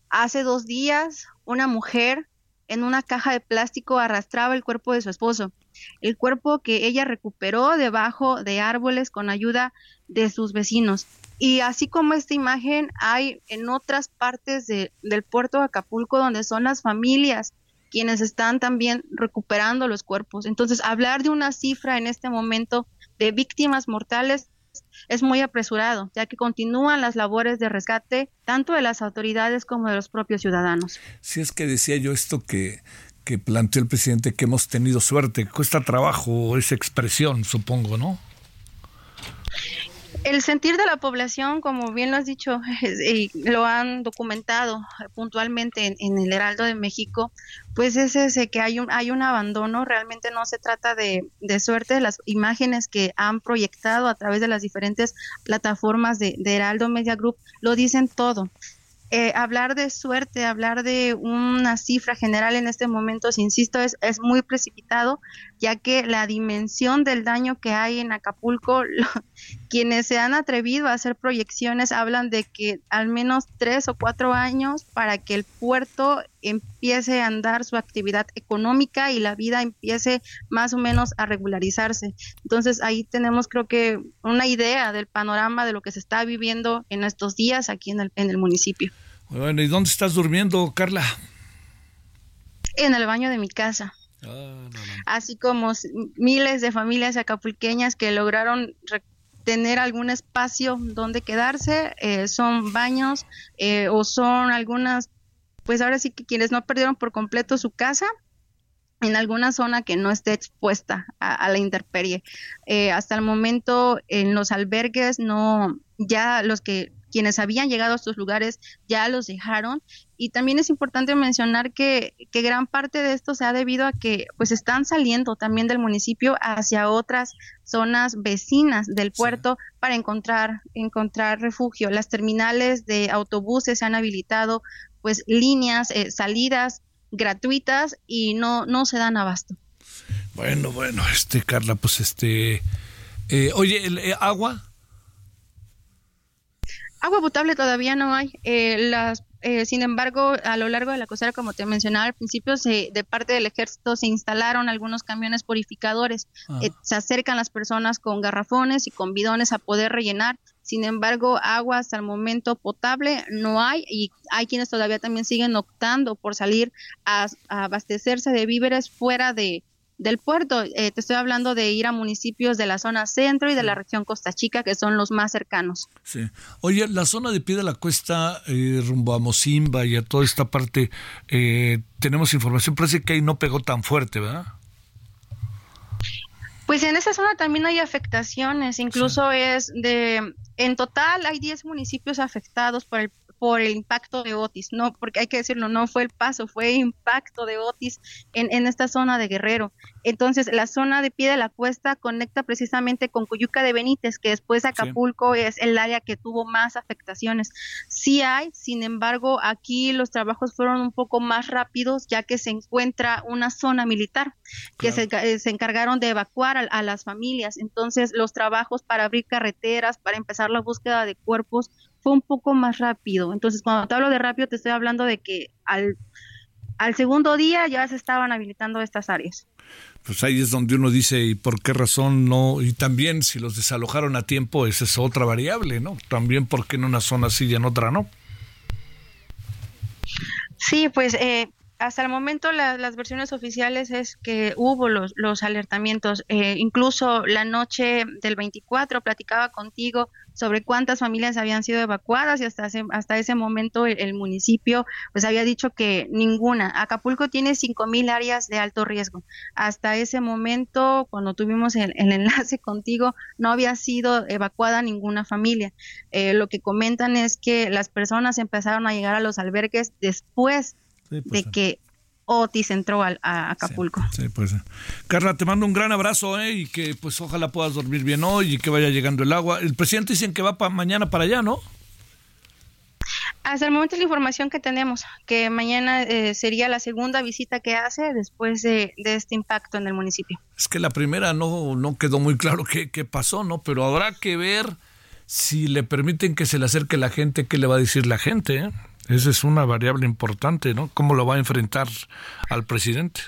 hace dos días una mujer en una caja de plástico arrastraba el cuerpo de su esposo, el cuerpo que ella recuperó debajo de árboles con ayuda de sus vecinos. Y así como esta imagen hay en otras partes del puerto de Acapulco donde son las familias quienes están también recuperando los cuerpos. Entonces, hablar de una cifra en este momento de víctimas mortales es muy apresurado, ya que continúan las labores de rescate tanto de las autoridades como de los propios ciudadanos. Si es que decía yo esto que, que planteó el presidente, que hemos tenido suerte, cuesta trabajo esa expresión, supongo, ¿no? El sentir de la población, como bien lo has dicho *laughs* y lo han documentado puntualmente en, el Heraldo de México, pues es ese que hay un, hay un abandono, realmente no se trata de, de suerte, las imágenes que han proyectado a través de las diferentes plataformas de, Heraldo Media Group lo dicen todo. Eh, hablar de suerte, hablar de una cifra general en este momento, insisto, es, es muy precipitado, ya que la dimensión del daño que hay en Acapulco, *laughs* quienes se han atrevido a hacer proyecciones hablan de que al menos tres o cuatro años para que el puerto empiece a andar su actividad económica y la vida empiece más o menos a regularizarse. Entonces ahí tenemos creo que una idea del panorama de lo que se está viviendo en estos días aquí en el, en el municipio. Bueno, ¿y dónde estás durmiendo, Carla? En el baño de mi casa. Ah, Así como miles de familias acapulqueñas que lograron tener algún espacio donde quedarse, eh, son baños eh, o son algunas pues ahora sí que quienes no perdieron por completo su casa, en alguna zona que no esté expuesta a, la intemperie. Eh, hasta el momento en los albergues no, ya los que quienes habían llegado a estos lugares ya los dejaron y también es importante mencionar que, que, gran parte de esto se ha debido a que pues están saliendo también del municipio hacia otras zonas vecinas del puerto para encontrar encontrar refugio. Las terminales de autobuses se han habilitado pues líneas, eh, salidas gratuitas y no, no se dan abasto. Bueno, bueno, este Carla, pues este, eh, oye, el, agua. Agua potable todavía no hay. Eh, las eh, sin embargo, a lo largo de la costera, como te mencionaba al principio, se, de parte del ejército se instalaron algunos camiones purificadores. Ah. Eh, se acercan las personas con garrafones y con bidones a poder rellenar. Sin embargo, agua hasta el momento potable no hay y hay quienes todavía también siguen optando por salir a abastecerse de víveres fuera de, del puerto. Eh, te estoy hablando de ir a municipios de la zona centro y de la región Costa Chica, que son los más cercanos. Sí. Oye, la zona de pie de la cuesta, eh, rumbo a Mozimba y a toda esta parte, eh, tenemos información, parece que ahí no pegó tan fuerte, ¿verdad? Pues en esa zona también hay afectaciones, incluso es de, en total hay 10 municipios afectados por el por el impacto de Otis, no, porque hay que decirlo, no fue el paso, fue impacto de Otis en, en esta zona de Guerrero. Entonces, la zona de pie de la cuesta conecta precisamente con Coyuca de Benítez, que después Acapulco es el área que tuvo más afectaciones. Sí hay, sin embargo, aquí los trabajos fueron un poco más rápidos, ya que se encuentra una zona militar que se, eh, se, encargaron de evacuar a, a las familias. Entonces, los trabajos para abrir carreteras, para empezar la búsqueda de cuerpos, fue un poco más rápido. Entonces, cuando te hablo de rápido, te estoy hablando de que al, al segundo día ya se estaban habilitando estas áreas. Pues ahí es donde uno dice, ¿y por qué razón no? Y también si los desalojaron a tiempo, esa es otra variable, ¿no? También por qué en una zona sí y en otra no. Sí, pues eh, hasta el momento las versiones oficiales es que hubo los, alertamientos. Eh, incluso la noche del 24 platicaba contigo sobre cuántas familias habían sido evacuadas y hasta ese, hasta ese momento el, municipio pues había dicho que ninguna. Acapulco tiene 5.000 áreas de alto riesgo. Hasta ese momento, cuando tuvimos el, enlace *laughs* contigo, no había sido evacuada ninguna familia. Eh, lo que comentan es que las personas empezaron a llegar a los albergues después pues de que Otis entró a, Acapulco. Sí, pues. Carla, te mando un gran abrazo ¿eh? y que pues ojalá puedas dormir bien hoy y que vaya llegando el agua. El presidente dicen que va mañana para allá, ¿no? Hasta el momento es la información que tenemos, que mañana eh, sería la segunda visita que hace después de, este impacto en el municipio. Es que la primera no, no quedó muy claro qué, qué pasó, ¿no? Pero habrá que ver si le permiten que se le acerque la gente, qué le va a decir la gente, ¿eh? Esa es una variable importante, ¿no? ¿Cómo lo va a enfrentar al presidente?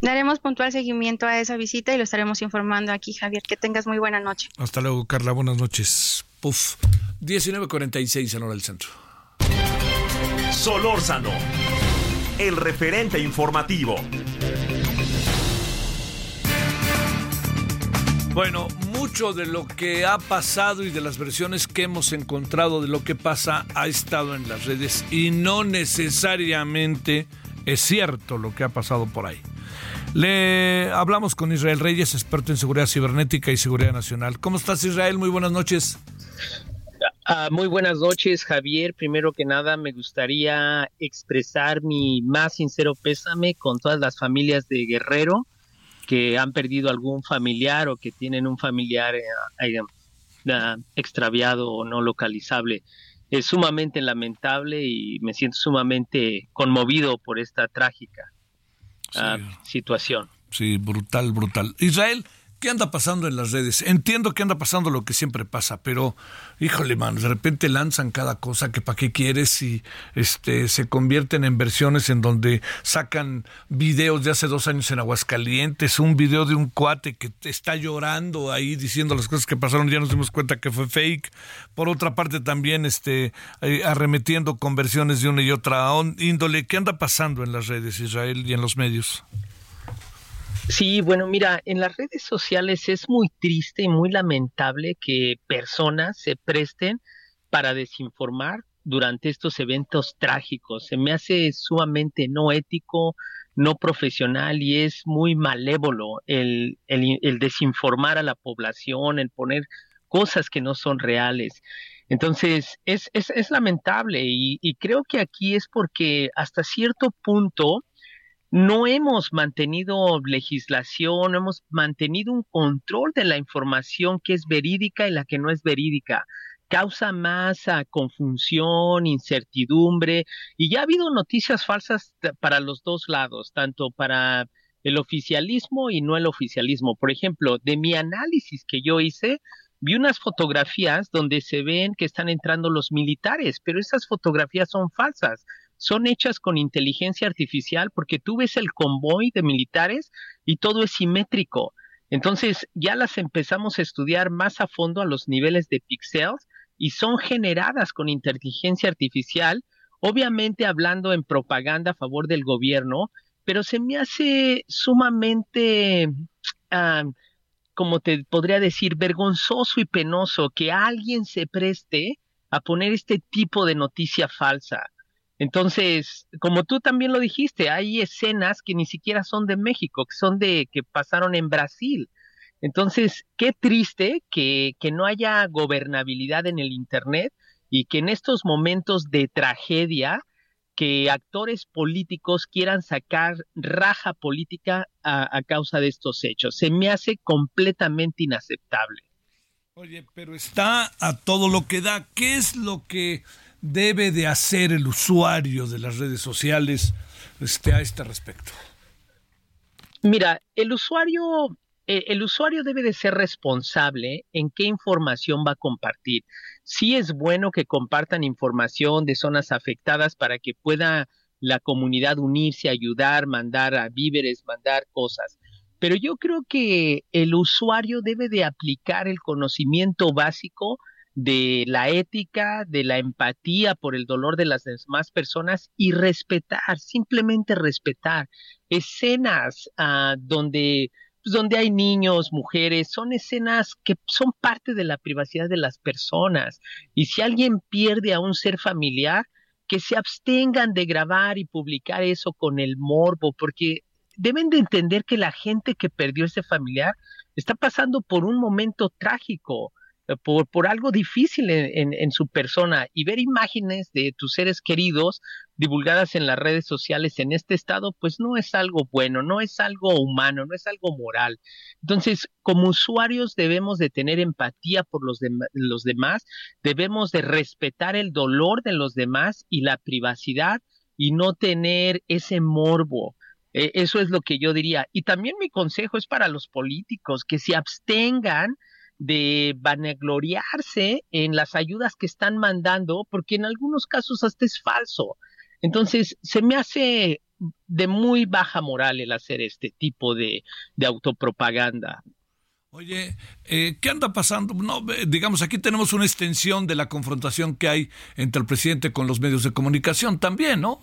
Daremos puntual seguimiento a esa visita y lo estaremos informando aquí, Javier. Que tengas muy buena noche. Hasta luego, Carla. Buenas noches. Puf. 19.46 en hora del centro. Solórzano, el referente informativo. Bueno, mucho de lo que ha pasado y de las versiones que hemos encontrado de lo que pasa ha estado en las redes y no necesariamente es cierto lo que ha pasado por ahí. Le hablamos con Israel Reyes, experto en seguridad cibernética y seguridad nacional. ¿Cómo estás Israel? Muy buenas noches. Ah, muy buenas noches, Javier. Primero que nada, me gustaría expresar mi más sincero pésame con todas las familias de Guerrero que han perdido algún familiar o que tienen un familiar eh, eh, extraviado o no localizable. Es sumamente lamentable y me siento sumamente conmovido por esta trágica ah, situación. Sí, brutal, brutal. Israel, ¿Qué anda pasando en las redes? Entiendo que anda pasando lo que siempre pasa, pero híjole, man, de repente lanzan cada cosa que para qué quieres y este se convierten en versiones en donde sacan videos de hace dos años en Aguascalientes, un video de un cuate que está llorando ahí diciendo las cosas que pasaron, ya nos dimos cuenta que fue fake. Por otra parte también este eh, arremetiendo con versiones de una y otra índole. ¿Qué anda pasando en las redes, Israel, y en los medios? Sí, bueno, mira, en las redes sociales es muy triste y muy lamentable que personas se presten para desinformar durante estos eventos trágicos. Se me hace sumamente no ético, no profesional y es muy malévolo el, el, desinformar a la población, el poner cosas que no son reales. Entonces, es, es, es lamentable y, y creo que aquí es porque hasta cierto punto no hemos mantenido legislación, no hemos mantenido un control de la información que es verídica y la que no es verídica. Causa más ah, confusión, incertidumbre y ya ha habido noticias falsas para los dos lados, tanto para el oficialismo y no el oficialismo. Por ejemplo, de mi análisis que yo hice, vi unas fotografías donde se ven que están entrando los militares, pero esas fotografías son falsas. Son hechas con inteligencia artificial porque tú ves el convoy de militares y todo es simétrico. Entonces ya las empezamos a estudiar más a fondo a los niveles de pixels y son generadas con inteligencia artificial, obviamente hablando en propaganda a favor del gobierno, pero se me hace sumamente, ah, como te podría decir, vergonzoso y penoso que alguien se preste a poner este tipo de noticia falsa. Entonces, como tú también lo dijiste, hay escenas que ni siquiera son de México, que son de que pasaron en Brasil. Entonces, qué triste que, que no haya gobernabilidad en el Internet y que en estos momentos de tragedia que actores políticos quieran sacar raja política a, causa de estos hechos. Se me hace completamente inaceptable. Oye, pero está a todo lo que da. ¿Qué es lo que debe de hacer el usuario de las redes sociales este, a este respecto? Mira, el usuario eh, el usuario debe de ser responsable en qué información va a compartir. Sí es bueno que compartan información de zonas afectadas para que pueda la comunidad unirse, ayudar, mandar a víveres, mandar cosas. Pero yo creo que el usuario debe de aplicar el conocimiento básico de la ética, de la empatía por el dolor de las demás personas y respetar, simplemente respetar escenas ah, donde pues, donde hay niños, mujeres, son escenas que son parte de la privacidad de las personas. Y si alguien pierde a un ser familiar, que se abstengan de grabar y publicar eso con el morbo, porque deben de entender que la gente que perdió ese familiar está pasando por un momento trágico. Eh, por, por algo difícil en, su persona y ver imágenes de tus seres queridos divulgadas en las redes sociales en este estado, pues no es algo bueno, no es algo humano, no es algo moral. Entonces, como usuarios debemos de tener empatía por los, los demás, debemos de respetar el dolor de los demás y la privacidad y no tener ese morbo. Eh, eso es lo que yo diría. Y también mi consejo es para los políticos, que se abstengan de vanagloriarse en las ayudas que están mandando, porque en algunos casos hasta es falso. Entonces, se me hace de muy baja moral el hacer este tipo de, autopropaganda. Oye, eh, ¿qué anda pasando? No, digamos, aquí tenemos una extensión de la confrontación que hay entre el presidente con los medios de comunicación también, ¿no?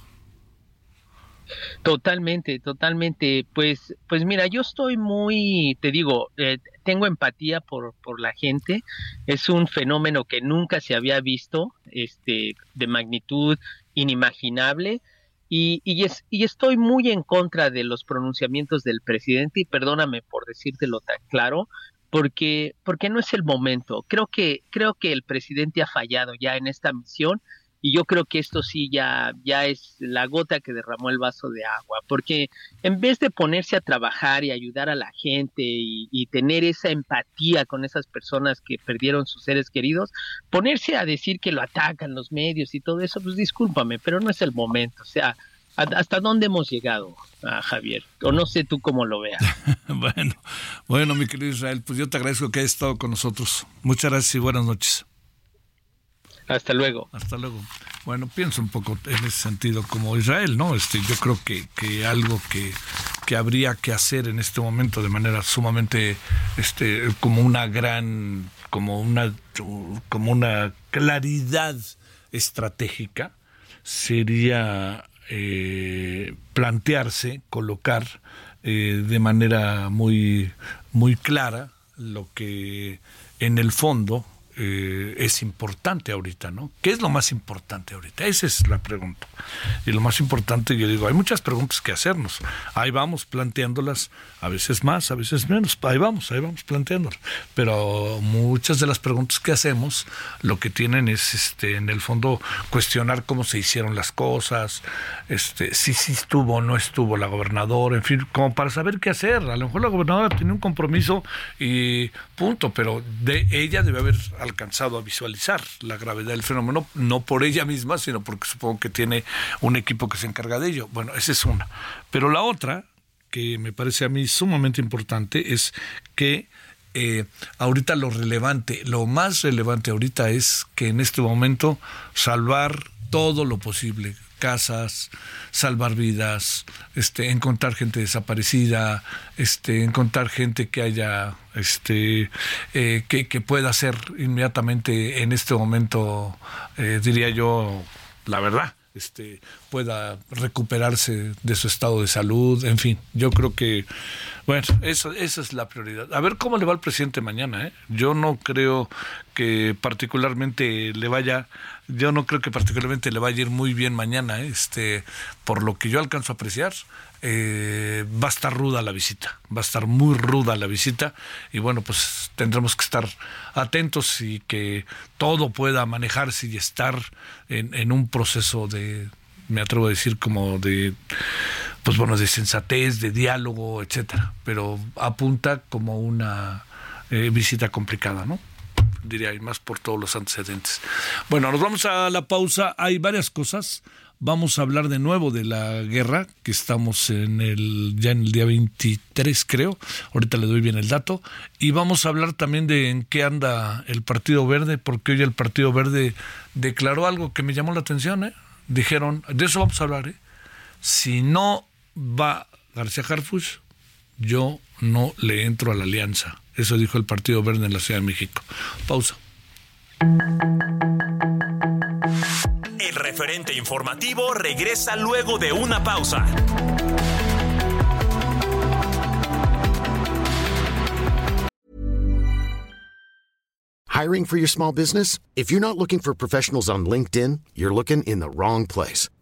Totalmente, totalmente. Pues, pues mira, yo estoy muy, te digo, eh, tengo empatía por, por la gente. Es un fenómeno que nunca se había visto, este, de magnitud inimaginable. Y, y, es, y estoy muy en contra de los pronunciamientos del presidente, y perdóname por decírtelo tan claro, porque, porque no es el momento. Creo que, creo que el presidente ha fallado ya en esta misión y yo creo que esto sí ya, ya es la gota que derramó el vaso de agua, porque en vez de ponerse a trabajar y ayudar a la gente y, tener esa empatía con esas personas que perdieron sus seres queridos, ponerse a decir que lo atacan los medios y todo eso, pues discúlpame, pero no es el momento, o sea, ¿hasta dónde hemos llegado, a Javier? O no sé tú cómo lo veas. *laughs* bueno, bueno, mi querido Israel, pues yo te agradezco que hayas estado con nosotros. Muchas gracias y buenas noches. Hasta luego. Hasta luego. Bueno, pienso un poco en ese sentido como Israel, ¿no? Este, yo creo que, que algo que, que habría que hacer en este momento de manera sumamente, este, como una gran, como una, como una claridad estratégica, sería eh, plantearse, colocar eh, de manera muy, muy clara lo que en el fondo eh, es importante ahorita, ¿no? ¿Qué es lo más importante ahorita? Esa es la pregunta. Y lo más importante, yo digo, hay muchas preguntas que hacernos. Ahí vamos planteándolas, a veces más, a veces menos. Ahí vamos, ahí vamos planteándolas. Pero muchas de las preguntas que hacemos, lo que tienen es, este, en el fondo, cuestionar cómo se hicieron las cosas, este, si sí estuvo o no estuvo la gobernadora, en fin, como para saber qué hacer. A lo mejor la gobernadora tiene un compromiso y punto, pero de ella debe haber alcanzado a visualizar la gravedad del fenómeno, no por ella misma, sino porque supongo que tiene un equipo que se encarga de ello. Bueno, esa es una. Pero la otra, que me parece a mí sumamente importante, es que eh, ahorita lo relevante, lo más relevante ahorita es que en este momento salvar todo lo posible, casas, salvar vidas, este, encontrar gente desaparecida, este, encontrar gente que haya, este, eh, que, pueda ser inmediatamente en este momento, eh, diría yo, la verdad, este, pueda recuperarse de su estado de salud, en fin, yo creo que, bueno, eso, esa es la prioridad. A ver cómo le va al presidente mañana, ¿eh? Yo no creo que particularmente le vaya, yo no creo que particularmente le vaya a ir muy bien mañana, ¿eh? este, por lo que yo alcanzo a apreciar, eh, va a estar ruda la visita, va a estar muy ruda la visita y bueno, pues tendremos que estar atentos y que todo pueda manejarse y estar en, en un proceso de, me atrevo a decir, como de, pues bueno, de sensatez, de diálogo, etcétera, pero apunta como una eh, visita complicada, ¿no? diría, y más por todos los antecedentes. Bueno, nos vamos a la pausa. Hay varias cosas. Vamos a hablar de nuevo de la guerra, que estamos en el, ya en el día 23, creo. Ahorita le doy bien el dato. Y vamos a hablar también de en qué anda el Partido Verde, porque hoy el Partido Verde declaró algo que me llamó la atención. ¿eh? Dijeron, de eso vamos a hablar. ¿eh? Si no va García Harfuch, yo no le entro a la alianza. Eso dijo el Partido Verde en la Ciudad de México. Pausa. El referente informativo regresa luego de una pausa. Hiring for your small business? If you're not looking for professionals on LinkedIn, you're looking in the wrong place.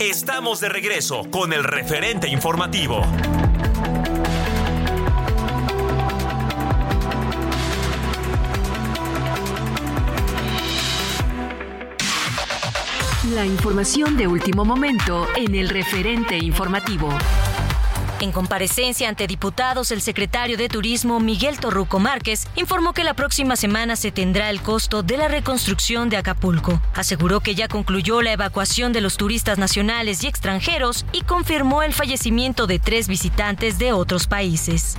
Estamos de regreso con el referente informativo. La información de último momento en el referente informativo. En comparecencia ante diputados, el secretario de Turismo, Miguel Torruco Márquez, informó que la próxima semana se tendrá el costo de la reconstrucción de Acapulco. Aseguró que ya concluyó la evacuación de los turistas nacionales y extranjeros y confirmó el fallecimiento de tres visitantes de otros países.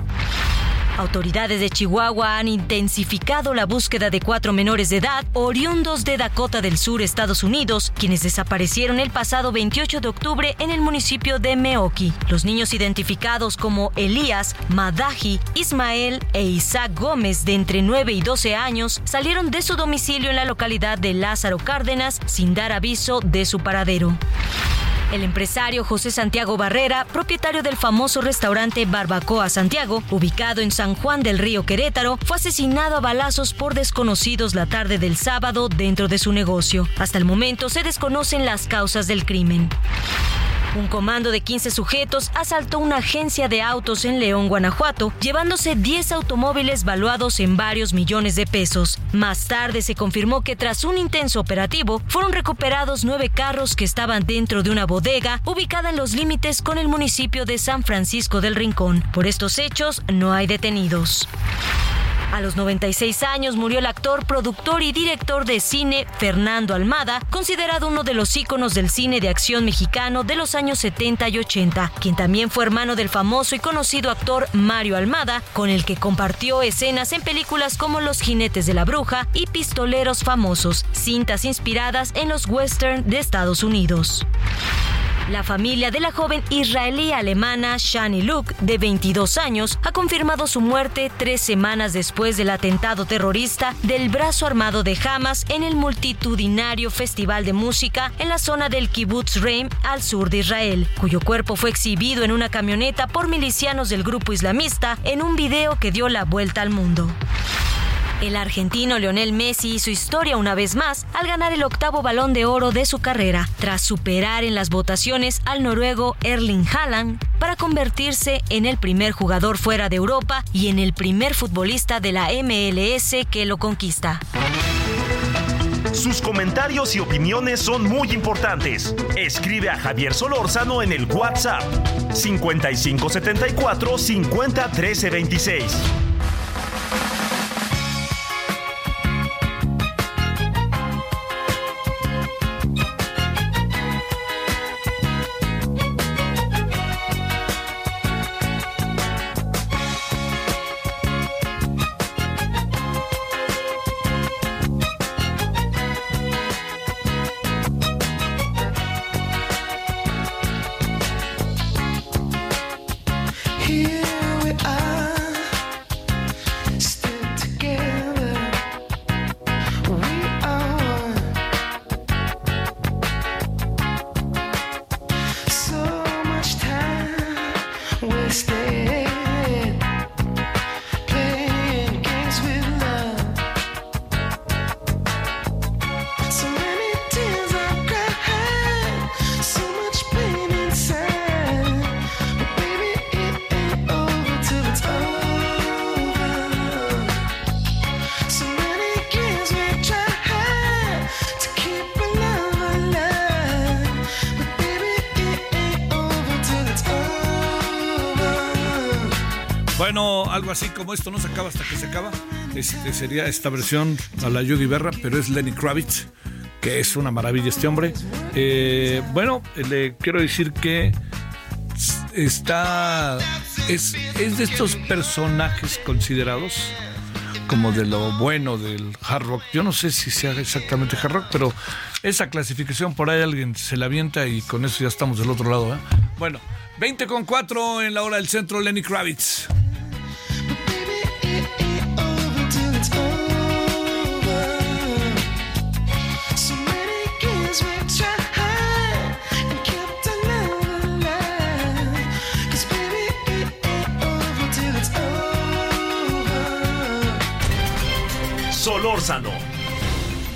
Autoridades de Chihuahua han intensificado la búsqueda de cuatro menores de edad oriundos de Dakota del Sur, Estados Unidos, quienes desaparecieron el pasado 28 de octubre en el municipio de Meoki. Los niños identificados como Elías, Madaji, Ismael e Isaac Gómez, de entre 9 y 12 años, salieron de su domicilio en la localidad de Lázaro Cárdenas sin dar aviso de su paradero. El empresario José Santiago Barrera, propietario del famoso restaurante Barbacoa Santiago, ubicado en San Juan del Río Querétaro, fue asesinado a balazos por desconocidos la tarde del sábado dentro de su negocio. Hasta el momento se desconocen las causas del crimen. Un comando de 15 sujetos asaltó una agencia de autos en León, Guanajuato, llevándose 10 automóviles valuados en varios millones de pesos. Más tarde se confirmó que tras un intenso operativo fueron recuperados nueve carros que estaban dentro de una bodega ubicada en los límites con el municipio de San Francisco del Rincón. Por estos hechos no hay detenidos. A los 96 años murió el actor, productor y director de cine Fernando Almada, considerado uno de los íconos del cine de acción mexicano de los años 70 y 80, quien también fue hermano del famoso y conocido actor Mario Almada, con el que compartió escenas en películas como Los jinetes de la bruja y Pistoleros famosos, cintas inspiradas en los western de Estados Unidos. La familia de la joven israelí alemana Shani Luke, de 22 años, ha confirmado su muerte tres semanas después del atentado terrorista del brazo armado de Hamas en el multitudinario festival de música en la zona del kibbutz Reim al sur de Israel, cuyo cuerpo fue exhibido en una camioneta por milicianos del grupo islamista en un video que dio la vuelta al mundo. El argentino Lionel Messi hizo historia una vez más al ganar el octavo balón de oro de su carrera, tras superar en las votaciones al noruego Erling Haaland para convertirse en el primer jugador fuera de Europa y en el primer futbolista de la MLS que lo conquista. Sus comentarios y opiniones son muy importantes. Escribe a Javier Solórzano en el WhatsApp 5574 50 26. Así como esto no se acaba hasta que se acaba. Este sería esta versión a la Yogi Berra, pero es Lenny Kravitz, que es una maravilla este hombre. Eh, bueno, le quiero decir que está. Es, es de estos personajes considerados como de lo bueno del hard rock. Yo no sé si sea exactamente hard rock, pero esa clasificación por ahí alguien se la avienta y con eso ya estamos del otro lado. ¿eh? Bueno, 20 con 4 en la hora del centro, Lenny Kravitz.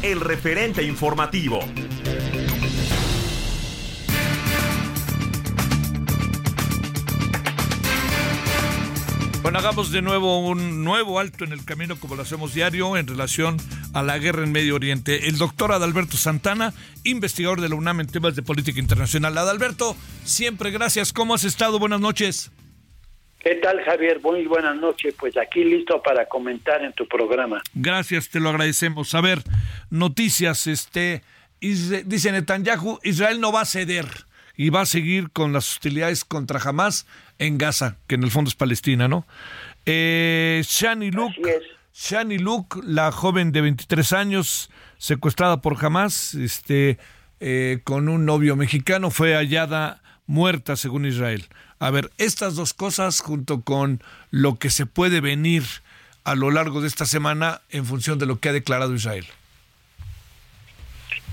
El referente informativo. Bueno, hagamos de nuevo un nuevo alto en el camino como lo hacemos diario en relación a la guerra en Medio Oriente. El doctor Adalberto Santana, investigador de la UNAM en temas de política internacional. Adalberto, siempre gracias. ¿Cómo has estado? Buenas noches. ¿Qué tal, Javier? Muy buenas noches. Pues aquí listo para comentar en tu programa. Gracias, te lo agradecemos. A ver, noticias, este, dice Netanyahu, Israel no va a ceder y va a seguir con las hostilidades contra Hamas en Gaza, que en el fondo es Palestina, ¿no? Eh, Shani Luke, Shani Luke, la joven de 23 años, secuestrada por Hamas, este, eh, con un novio mexicano, fue hallada muerta según Israel. A ver, estas dos cosas junto con lo que se puede venir a lo largo de esta semana en función de lo que ha declarado Israel.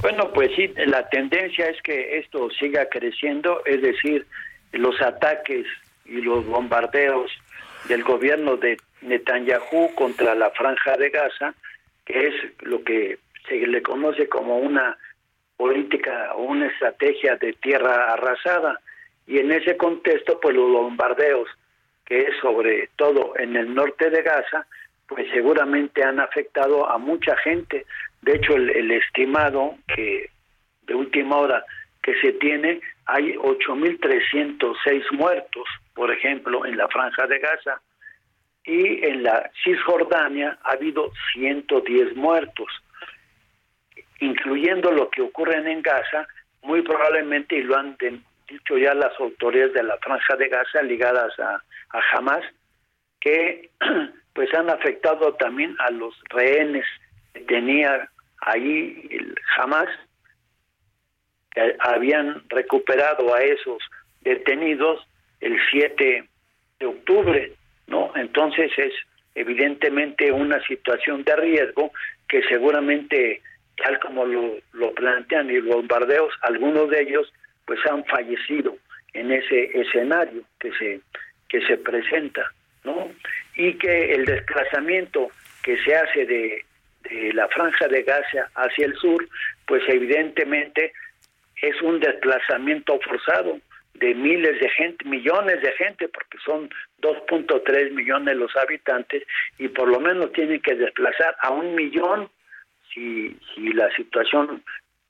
Bueno, pues sí, la tendencia es que esto siga creciendo, es decir, los ataques y los bombardeos del gobierno de Netanyahu contra la franja de Gaza, que es lo que se le conoce como una política o una estrategia de tierra arrasada. Y en ese contexto, pues los bombardeos, que es sobre todo en el norte de Gaza, pues seguramente han afectado a mucha gente. De hecho, el, estimado que de última hora que se tiene, hay 8.306 muertos, por ejemplo, en la franja de Gaza. Y en la Cisjordania ha habido 110 muertos, incluyendo lo que ocurre en Gaza, muy probablemente, y lo han dicho ya las autoridades de la franja de Gaza ligadas a, a Hamas, que *clears throat* pues han afectado también a los rehenes que tenía ahí el Hamas, que habían recuperado a esos detenidos el 7 de octubre, ¿no? Entonces es evidentemente una situación de riesgo que seguramente, tal como lo, lo plantean y los bombardeos, algunos de ellos pues han fallecido en ese escenario que se que se presenta, ¿no? Y que el desplazamiento que se hace de, de la franja de Gaza hacia el sur, pues evidentemente es un desplazamiento forzado de miles de gente, millones de gente, porque son 2.3 millones los habitantes y por lo menos tienen que desplazar a un millón si, si la situación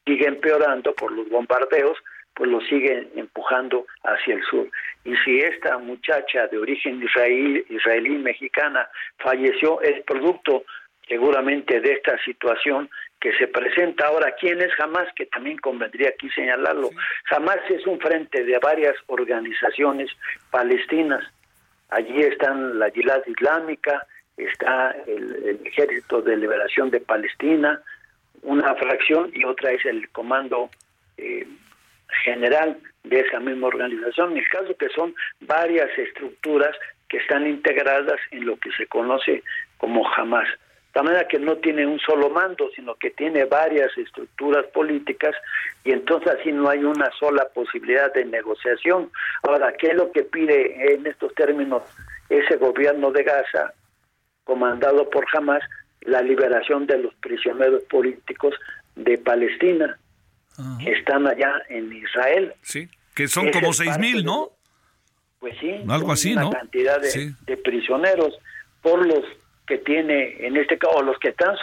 sigue empeorando por los bombardeos, pues lo siguen empujando hacia el sur. Y si esta muchacha de origen israelí, israelí mexicana falleció, es producto seguramente de esta situación que se presenta ahora. ¿Quién es Hamas? Que también convendría aquí señalarlo. Hamas es un frente de varias organizaciones palestinas. Allí están la Yilad Islámica, está el, Ejército de Liberación de Palestina, una fracción y otra es el Comando eh, General de esa misma organización. En el caso que son varias estructuras que están integradas en lo que se conoce como Hamas. De manera que no tiene un solo mando, sino que tiene varias estructuras políticas y entonces así no hay una sola posibilidad de negociación. Ahora, ¿qué es lo que pide en estos términos ese gobierno de Gaza, comandado por Hamas, la liberación de los prisioneros políticos de Palestina, que están allá en Israel? Sí, que son como seis mil, ¿no? Pues sí, algo así, una ¿no? cantidad de, de prisioneros por los que tiene, en este caso, los que están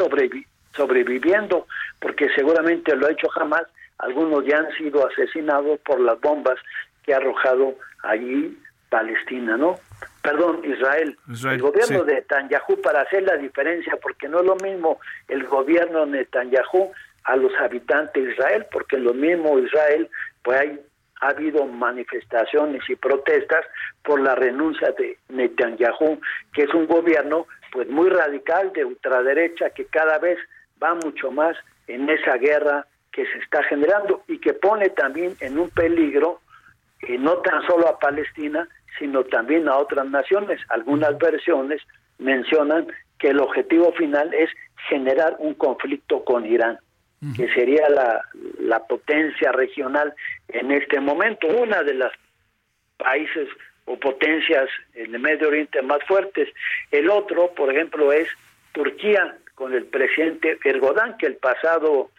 sobreviviendo, porque seguramente lo ha hecho jamás, algunos ya han sido asesinados por las bombas que ha arrojado allí Palestina, ¿no? Perdón, Israel. el gobierno de Netanyahu, para hacer la diferencia, porque no es lo mismo el gobierno de Netanyahu a los habitantes de Israel, porque lo mismo Israel, pues hay, ha habido manifestaciones y protestas por la renuncia de Netanyahu, que es un gobierno pues muy radical de ultraderecha que cada vez va mucho más en esa guerra que se está generando y que pone también en un peligro eh, no tan solo a Palestina, sino también a otras naciones. Algunas versiones mencionan que el objetivo final es generar un conflicto con Irán, que sería la, la potencia regional en este momento, una de las países o potencias en el Medio Oriente más fuertes. El otro, por ejemplo, es Turquía con el presidente Erdogan, que el pasado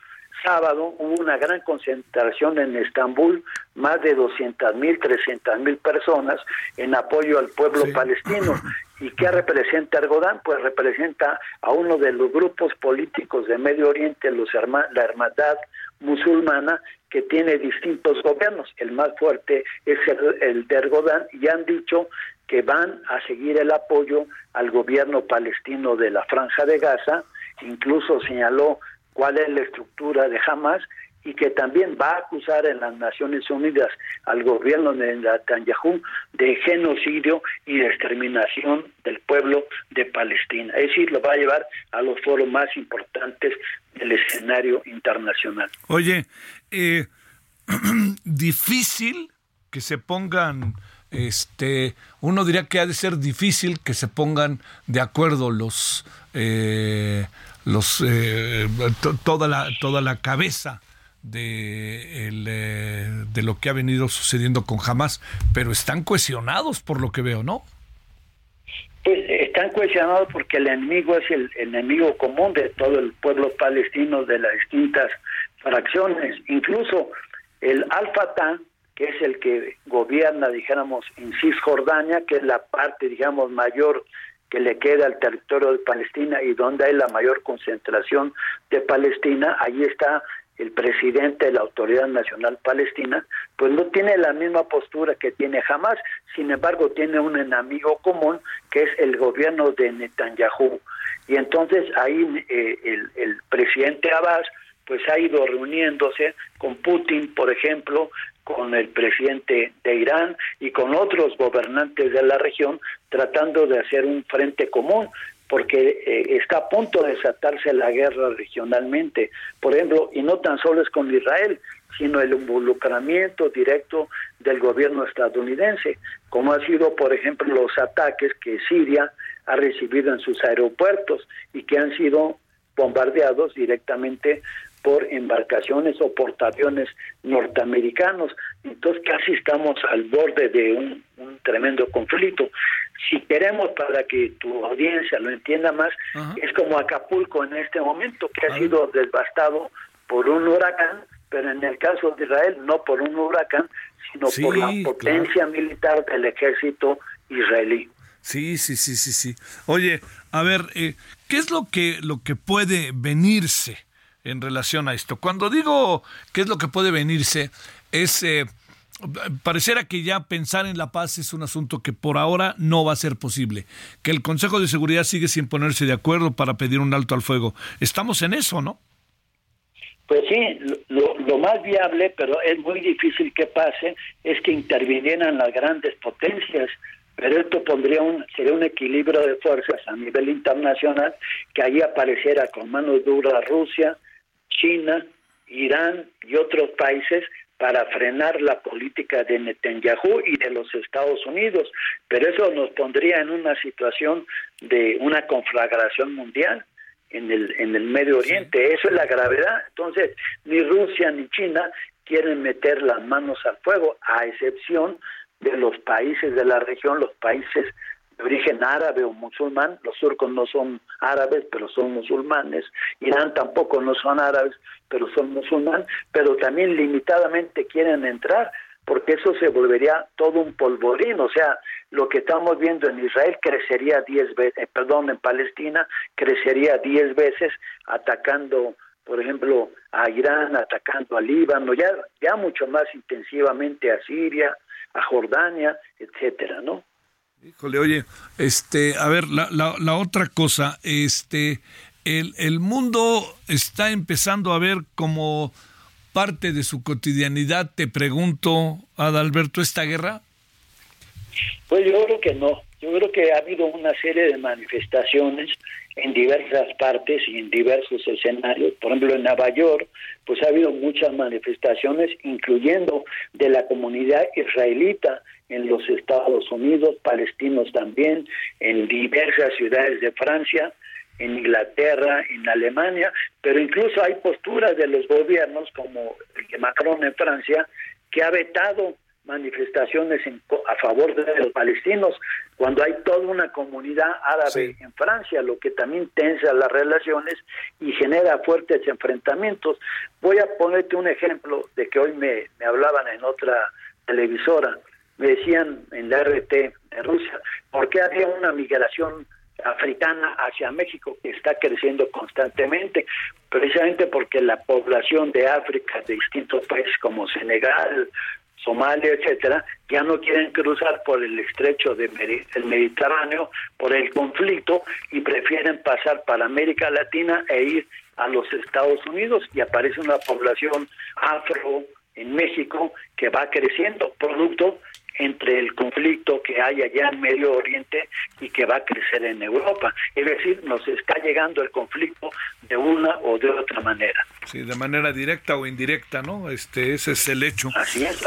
sábado hubo una gran concentración en Estambul, más de 200 mil, 300 mil personas en apoyo al pueblo palestino. *laughs* ¿Y qué representa Erdogan? Pues representa a uno de los grupos políticos de Medio Oriente, los la Hermandad Musulmana, que tiene distintos gobiernos. El más fuerte es el, el de Erdogan y han dicho que van a seguir el apoyo al gobierno palestino de la Franja de Gaza. Incluso señaló cuál es la estructura de Hamas y que también va a acusar en las Naciones Unidas al gobierno de Netanyahu de genocidio y de exterminación del pueblo de Palestina. Es decir, lo va a llevar a los foros más importantes del escenario internacional. Oye, eh, *clears throat* difícil que se pongan este uno diría que ha de ser difícil que se pongan de acuerdo los eh, los eh, toda la toda la cabeza de, el, eh, de lo que ha venido sucediendo con Hamas, pero están cohesionados por lo que veo, ¿no? Pues están cohesionados porque el enemigo es el, enemigo común de todo el pueblo palestino de las distintas fracciones, incluso el Al-Fatah, que es el que gobierna, dijéramos, en Cisjordania, que es la parte, digamos, mayor que le queda al territorio de Palestina y donde hay la mayor concentración de Palestina, ahí está el presidente de la Autoridad Nacional Palestina, pues no tiene la misma postura que tiene jamás, sin embargo tiene un enemigo común que es el gobierno de Netanyahu. Y entonces ahí eh, el, el presidente Abbas pues ha ido reuniéndose con Putin, por ejemplo, con el presidente de Irán y con otros gobernantes de la región, tratando de hacer un frente común porque eh, está a punto de desatarse la guerra regionalmente, por ejemplo, y no tan solo es con Israel, sino el involucramiento directo del gobierno estadounidense, como ha sido, por ejemplo, los ataques que Siria ha recibido en sus aeropuertos y que han sido bombardeados directamente por embarcaciones o portaaviones norteamericanos. Entonces casi estamos al borde de un, tremendo conflicto. Si queremos para que tu audiencia lo entienda más, es como Acapulco en este momento, que ha sido devastado por un huracán, pero en el caso de Israel no por un huracán, sino por la potencia militar del ejército israelí. Sí, sí, sí, sí, sí. Oye, a ver, eh, ¿qué es lo que, lo que puede venirse en relación a esto? Cuando digo qué es lo que puede venirse, es... Eh, pareciera que ya pensar en la paz es un asunto que por ahora no va a ser posible, que el Consejo de Seguridad sigue sin ponerse de acuerdo para pedir un alto al fuego. Estamos en eso, ¿no? Pues sí, lo, lo, más viable, pero es muy difícil que pase, es que intervinieran las grandes potencias, pero esto pondría un, sería un equilibrio de fuerzas a nivel internacional que ahí apareciera con manos duras Rusia, China, Irán y otros países para frenar la política de Netanyahu y de los Estados Unidos, pero eso nos pondría en una situación de una conflagración mundial en el en el Medio Oriente, eso es la gravedad. Entonces, ni Rusia ni China quieren meter las manos al fuego, a excepción de los países de la región, los países de origen árabe o musulmán, los turcos no son árabes, pero son musulmanes, Irán tampoco no son árabes, pero son musulmanes, pero también limitadamente quieren entrar, porque eso se volvería todo un polvorín, o sea, lo que estamos viendo en Israel crecería 10 veces, eh, perdón, en Palestina crecería 10 veces atacando por ejemplo, a Irán, atacando a Líbano, ya, ya mucho más intensivamente a Siria, a Jordania, etcétera, ¿no? Híjole, oye, este, a ver, la, la, otra cosa, este, el, el mundo está empezando a ver como parte de su cotidianidad, te pregunto, Adalberto, esta guerra. Pues yo creo que no, yo creo que ha habido una serie de manifestaciones en diversas partes y en diversos escenarios. Por ejemplo, en Nueva York, pues ha habido muchas manifestaciones, incluyendo de la comunidad israelita en los Estados Unidos, palestinos también, en diversas ciudades de Francia, en Inglaterra, en Alemania, pero incluso hay posturas de los gobiernos, como el de Macron en Francia, que ha vetado manifestaciones a favor de los palestinos, cuando hay toda una comunidad árabe en Francia, lo que también tensa las relaciones y genera fuertes enfrentamientos. Voy a ponerte un ejemplo de que hoy me, me hablaban en otra televisora, me decían en la RT de Rusia, ¿por qué había una migración africana hacia México que está creciendo constantemente, precisamente porque la población de África, de distintos países como Senegal, Somalia, etcétera, ya no quieren cruzar por el estrecho del Mediterráneo, por el conflicto, y prefieren pasar para América Latina e ir a los Estados Unidos y aparece una población afro en México que va creciendo, producto entre el conflicto que hay allá en Medio Oriente y que va a crecer en Europa. Es decir, nos está llegando el conflicto de una o de otra manera. Sí, de manera directa o indirecta, ¿no? Este, ese es el hecho. Así es.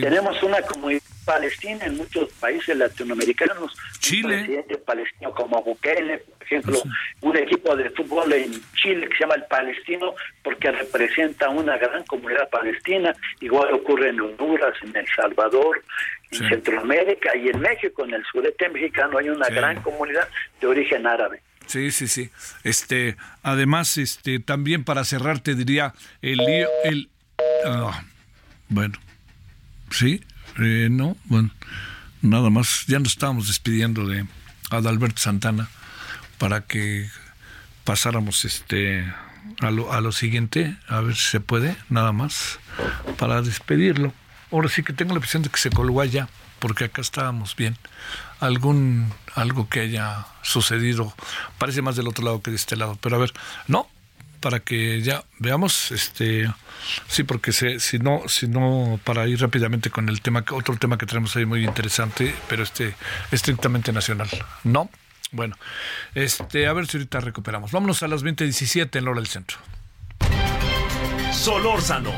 Tenemos una comunidad palestina en muchos países latinoamericanos. Chile. Un presidente palestino como Bukele, por ejemplo, un equipo de fútbol en Chile que se llama el Palestino porque representa una gran comunidad palestina. Igual ocurre en Honduras, en El Salvador, en Centroamérica y en México, en el sureste mexicano hay una gran comunidad de origen árabe. Sí, sí, sí. Este, además, este, también para cerrar te diría el el ah, bueno, sí, eh, no, bueno, nada más. Ya nos estábamos despidiendo de Adalberto Santana para que pasáramos este a lo, a lo siguiente, a ver si se puede, nada más, para despedirlo. Ahora sí que tengo la impresión de que se colgó allá, porque acá estábamos bien. Algún, algo que haya sucedido, parece más del otro lado que de este lado, pero a ver, no, para que ya veamos, este, sí, porque si no, si no, para ir rápidamente con el tema, otro tema que tenemos ahí muy interesante, pero este, estrictamente nacional, ¿no? Bueno, este, a ver si ahorita recuperamos. Vámonos a las 20.17 en hora del centro. Solórzano,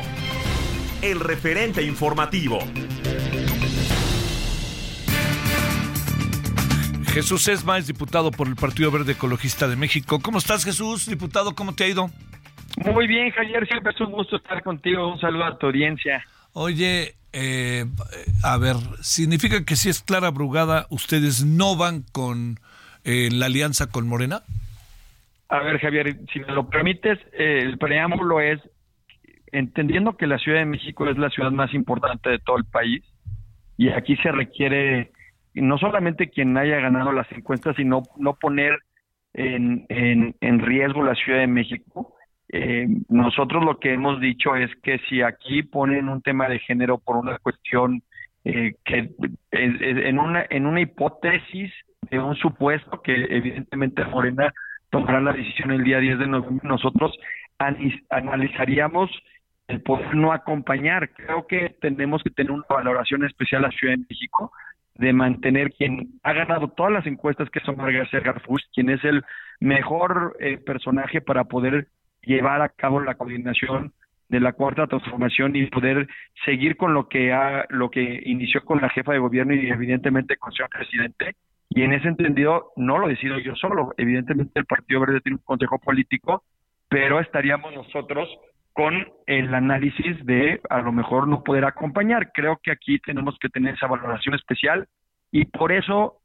el referente informativo. Jesús Esma es diputado por el Partido Verde Ecologista de México. ¿Cómo estás, Jesús? Diputado, ¿cómo te ha ido? Muy bien, Javier, siempre es un gusto estar contigo. Un saludo a tu audiencia. Oye, eh, a ver, ¿significa que si es Clara Brugada, ustedes no van con eh, la alianza con Morena? A ver, Javier, si me lo permites, eh, el preámbulo es, entendiendo que la Ciudad de México es la ciudad más importante de todo el país, y aquí se requiere no solamente quien haya ganado las encuestas, sino no poner en, en, riesgo la Ciudad de México. Eh, nosotros lo que hemos dicho es que si aquí ponen un tema de género por una cuestión eh, que en una en una hipótesis de un supuesto que evidentemente Morena tomará la decisión el día 10 de noviembre, nosotros analizaríamos el poder no acompañar. Creo que tenemos que tener una valoración especial a Ciudad de México de mantener quien ha ganado todas las encuestas que son García Garfus, quien es el mejor eh, personaje para poder llevar a cabo la coordinación de la cuarta transformación y poder seguir con lo que ha, lo que inició con la jefa de gobierno y evidentemente con su presidente. Y en ese entendido no lo decido yo solo, evidentemente el Partido Verde tiene un consejo político, pero estaríamos nosotros con el análisis de a lo mejor no poder acompañar. Creo que aquí tenemos que tener esa valoración especial y por eso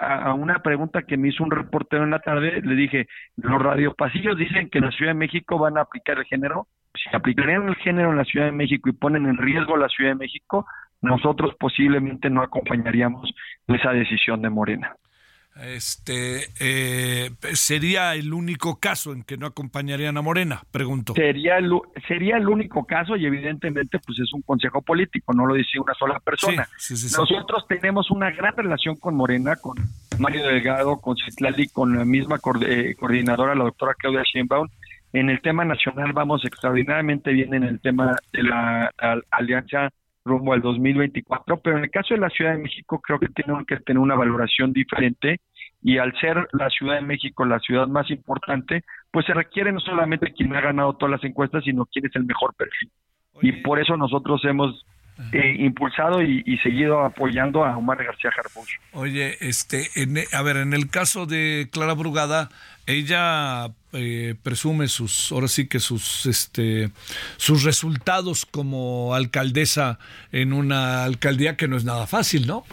a una pregunta que me hizo un reportero en la tarde, le dije, los radiopasillos dicen que en la Ciudad de México van a aplicar el género. Si aplicarían el género en la Ciudad de México y ponen en riesgo la Ciudad de México, nosotros posiblemente no acompañaríamos esa decisión de Morena. Este eh, sería el único caso en que no acompañarían a Morena, pregunto. Sería el, sería el único caso y evidentemente pues es un consejo político, no lo dice una sola persona. Nosotros tenemos una gran relación con Morena, con Mario Delgado, con Citlali, con la misma eh, coordinadora, la doctora Claudia Sheinbaum. En el tema nacional vamos extraordinariamente bien en el tema de la alianza rumbo al 2024, pero en el caso de la Ciudad de México creo que tienen que tener una valoración diferente y al ser la Ciudad de México la ciudad más importante, pues se requiere no solamente quien ha ganado todas las encuestas, sino quién es el mejor perfil. Y por eso nosotros hemos eh, impulsado y, seguido apoyando a Omar García Harfuch. Oye, este, a ver, en el caso de Clara Brugada, ella eh, presume sus, ahora sí que sus, este, sus resultados como alcaldesa en una alcaldía que no es nada fácil, ¿no?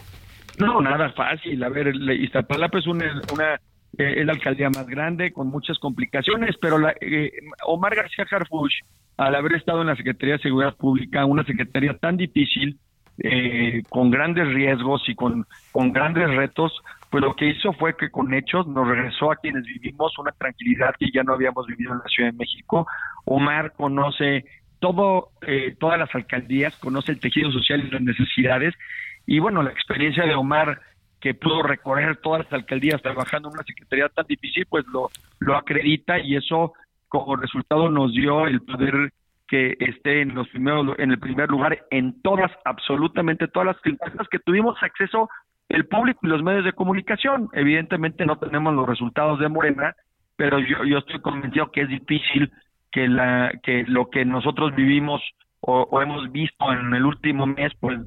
No, nada fácil. A ver, Iztapalapa es una, una eh, es la alcaldía más grande con muchas complicaciones, pero la, eh, Omar García Harfuch, al haber estado en la Secretaría de Seguridad Pública, una secretaría tan difícil, eh, con grandes riesgos y con, con grandes retos, pues lo que hizo fue que con hechos nos regresó a quienes vivimos una tranquilidad que ya no habíamos vivido en la Ciudad de México. Omar conoce todo, eh, todas las alcaldías, conoce el tejido social y las necesidades. Y bueno, la experiencia de Omar, que pudo recorrer todas las alcaldías trabajando en una secretaría tan difícil, pues lo, lo acredita y eso como resultado nos dio el poder que esté en los primeros en el primer lugar en todas absolutamente todas las encuestas que tuvimos acceso el público y los medios de comunicación. Evidentemente no tenemos los resultados de Morena, pero yo, yo estoy convencido que es difícil que, la, que lo que nosotros vivimos o, hemos visto en el último mes, pues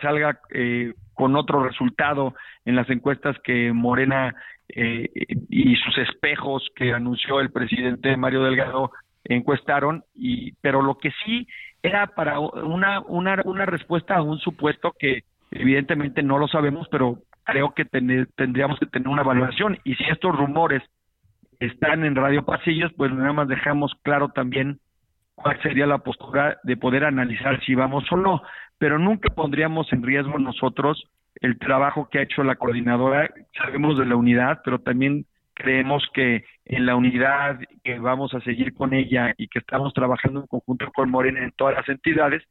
salga eh, con otro resultado en las encuestas que Morena eh, y sus espejos que anunció el presidente Mario Delgado encuestaron, y, pero lo que sí era para una, una, una respuesta a un supuesto que Evidentemente no lo sabemos, pero creo que tendríamos que tener una evaluación. Y si estos rumores están en Radio Pasillos, pues nada más dejamos claro también cuál sería la postura de poder analizar si vamos o no. Pero nunca pondríamos en riesgo nosotros el trabajo que ha hecho la coordinadora. Sabemos de la unidad, pero también creemos que en la unidad que vamos a seguir con ella y que estamos trabajando en conjunto con Morena en todas las entidades,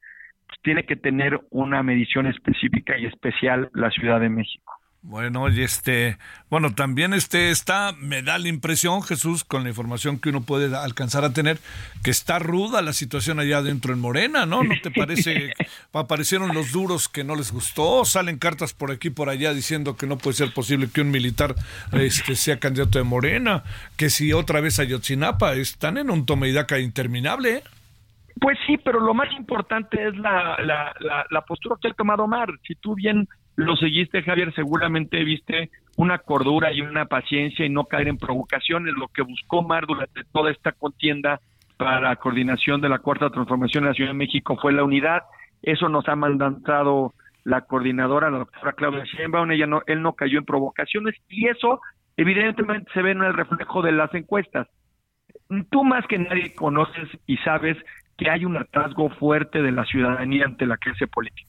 pues, tiene que tener una medición específica y especial la Ciudad de México. Bueno, y este, bueno, también este está, me da la impresión, Jesús, con la información que uno puede alcanzar a tener, que está ruda la situación allá dentro en Morena, ¿no? ¿No te parece? Aparecieron los duros que no les gustó, salen cartas por aquí por allá diciendo que no puede ser posible que un militar este, sea candidato de Morena, que si otra vez Ayotzinapa, están en un toma y daca interminable, ¿eh? Pues sí, pero lo más importante es la, la, la, postura que ha tomado Omar. Si tú bien lo seguiste, Javier, seguramente viste una cordura y una paciencia y no caer en provocaciones. Lo que buscó Omar durante toda esta contienda para la coordinación de la Cuarta Transformación de la Ciudad de México fue la unidad. Eso nos ha mandado la coordinadora, la doctora Claudia Sheinbaum, ella no, él no cayó en provocaciones y eso evidentemente se ve en el reflejo de las encuestas. Tú más que nadie conoces y sabes que hay un atrasgo fuerte de la ciudadanía ante la clase política.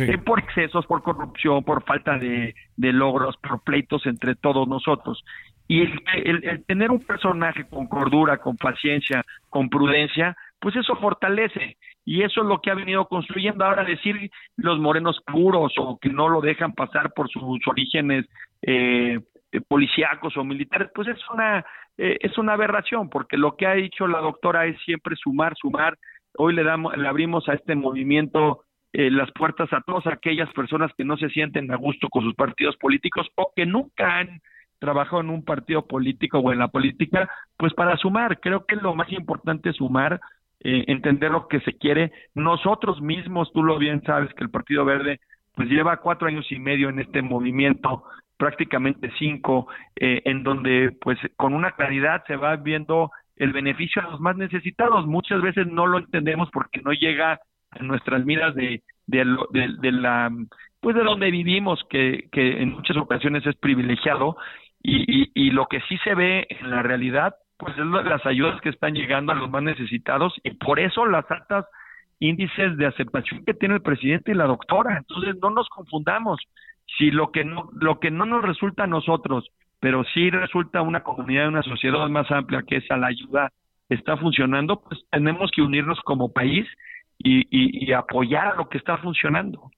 Eh, por excesos, por corrupción, por falta de, logros, por pleitos entre todos nosotros. Y el, tener un personaje con cordura, con paciencia, con prudencia, pues eso fortalece. Y eso es lo que ha venido construyendo ahora decir los morenos puros o que no lo dejan pasar por sus orígenes eh, policíacos o militares, pues es una, eh, es una aberración, porque lo que ha dicho la doctora es siempre sumar, sumar. Hoy le, damos, le abrimos a este movimiento eh, las puertas a todas aquellas personas que no se sienten a gusto con sus partidos políticos o que nunca han trabajado en un partido político o en la política, pues para sumar, creo que lo más importante es sumar, eh, entender lo que se quiere. Nosotros mismos, tú lo bien sabes que el Partido Verde pues lleva cuatro años y medio en este movimiento, prácticamente cinco, eh, en donde pues con una claridad se va viendo el beneficio a los más necesitados. Muchas veces no lo entendemos porque no llega en nuestras miras de, de, la pues de donde vivimos que, que en muchas ocasiones es privilegiado y, y, lo que sí se ve en la realidad pues es las ayudas que están llegando a los más necesitados y por eso las altas índices de aceptación que tiene el presidente y la doctora. Entonces no nos confundamos. Si lo que no lo que no nos resulta a nosotros pero sí resulta a una comunidad una sociedad más amplia que esa la ayuda está funcionando pues tenemos que unirnos como país y, apoyar lo que está funcionando.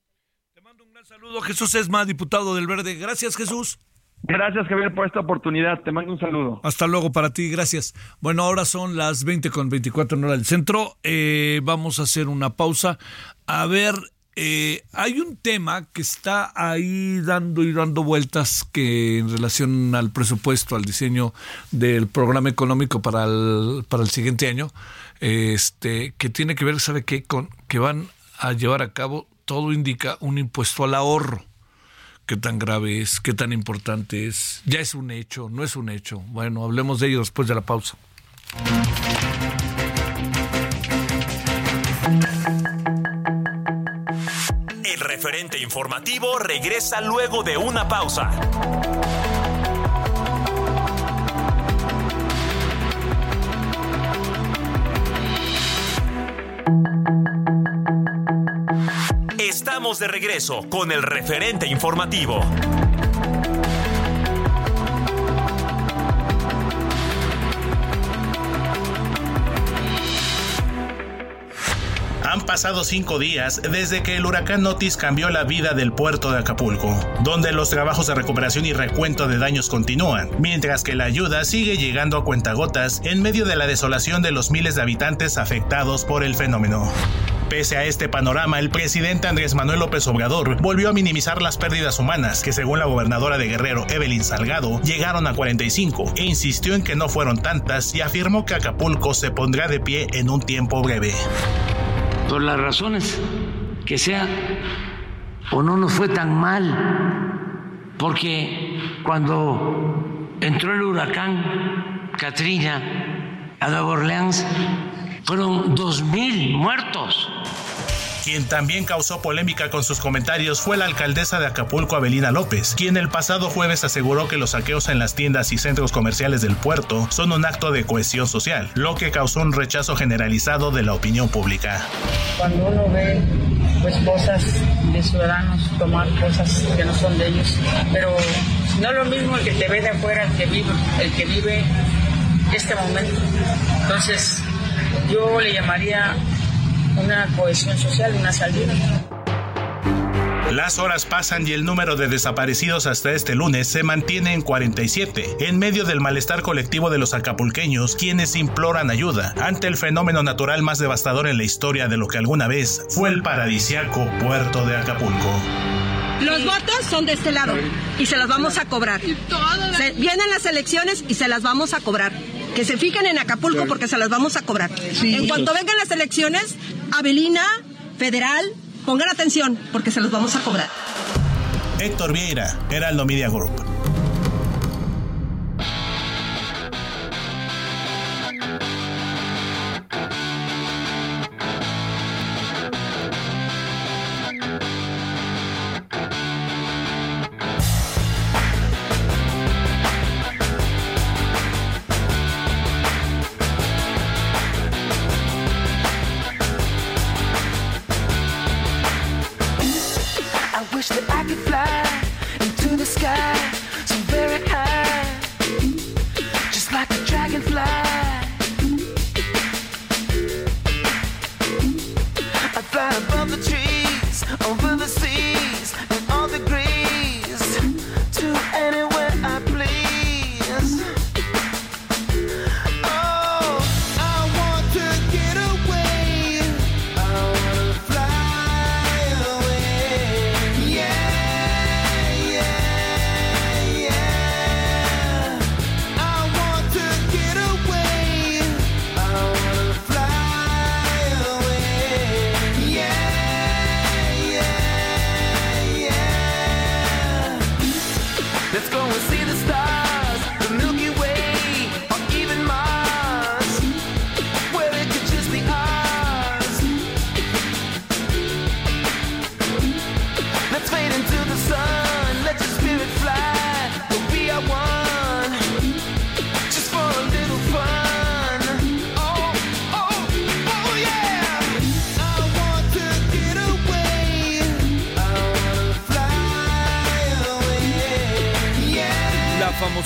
Te mando un gran saludo, Jesús Esma, diputado del Verde. Gracias, Jesús. Gracias, Javier, por esta oportunidad. Te mando un saludo. Hasta luego para ti, gracias. Bueno, ahora son las 20 con 24 en hora del centro. Eh, vamos a hacer una pausa. A ver, eh, hay un tema que está ahí dando y dando vueltas que en relación al presupuesto, al diseño del programa económico para el, para el siguiente año este, que tiene que ver, ¿sabe qué? Con que van a llevar a cabo, todo indica, un impuesto al ahorro. ¿Qué tan grave es? ¿Qué tan importante es? ¿Ya es un hecho? ¿No es un hecho? Bueno, hablemos de ello después de la pausa. El referente informativo regresa luego de una pausa. Estamos de regreso con el referente informativo. Han pasado cinco días desde que el huracán Otis cambió la vida del puerto de Acapulco, donde los trabajos de recuperación y recuento de daños continúan, mientras que la ayuda sigue llegando a cuentagotas en medio de la desolación de los miles de habitantes afectados por el fenómeno. Pese a este panorama, el presidente Andrés Manuel López Obrador volvió a minimizar las pérdidas humanas, que según la gobernadora de Guerrero, Evelyn Salgado, llegaron a 45, e insistió en que no fueron tantas y afirmó que Acapulco se pondrá de pie en un tiempo breve. Por las razones que sea, o no nos fue tan mal, porque cuando entró el huracán Katrina a Nueva Orleans, fueron dos mil muertos. Quien también causó polémica con sus comentarios fue la alcaldesa de Acapulco, Abelina López, quien el pasado jueves aseguró que los saqueos en las tiendas y centros comerciales del puerto son un acto de cohesión social, lo que causó un rechazo generalizado de la opinión pública. Cuando uno ve pues cosas de ciudadanos tomar cosas que no son de ellos, pero no lo mismo el que te ve de afuera, el que vive, el que vive este momento. Entonces, yo le llamaría una cohesión social, una salida. Las horas pasan y el número de desaparecidos hasta este lunes se mantiene en 47, en medio del malestar colectivo de los acapulqueños, quienes imploran ayuda ante el fenómeno natural más devastador en la historia de lo que alguna vez fue el paradisiaco puerto de Acapulco. Los votos son de este lado y se las vamos a cobrar. vienen las elecciones y se las vamos a cobrar. Que se fijen en Acapulco porque se las vamos a cobrar. En cuanto vengan las elecciones, Avelina, Federal, pongan atención porque se los vamos a cobrar. Héctor Vieira, Heraldo Media Group.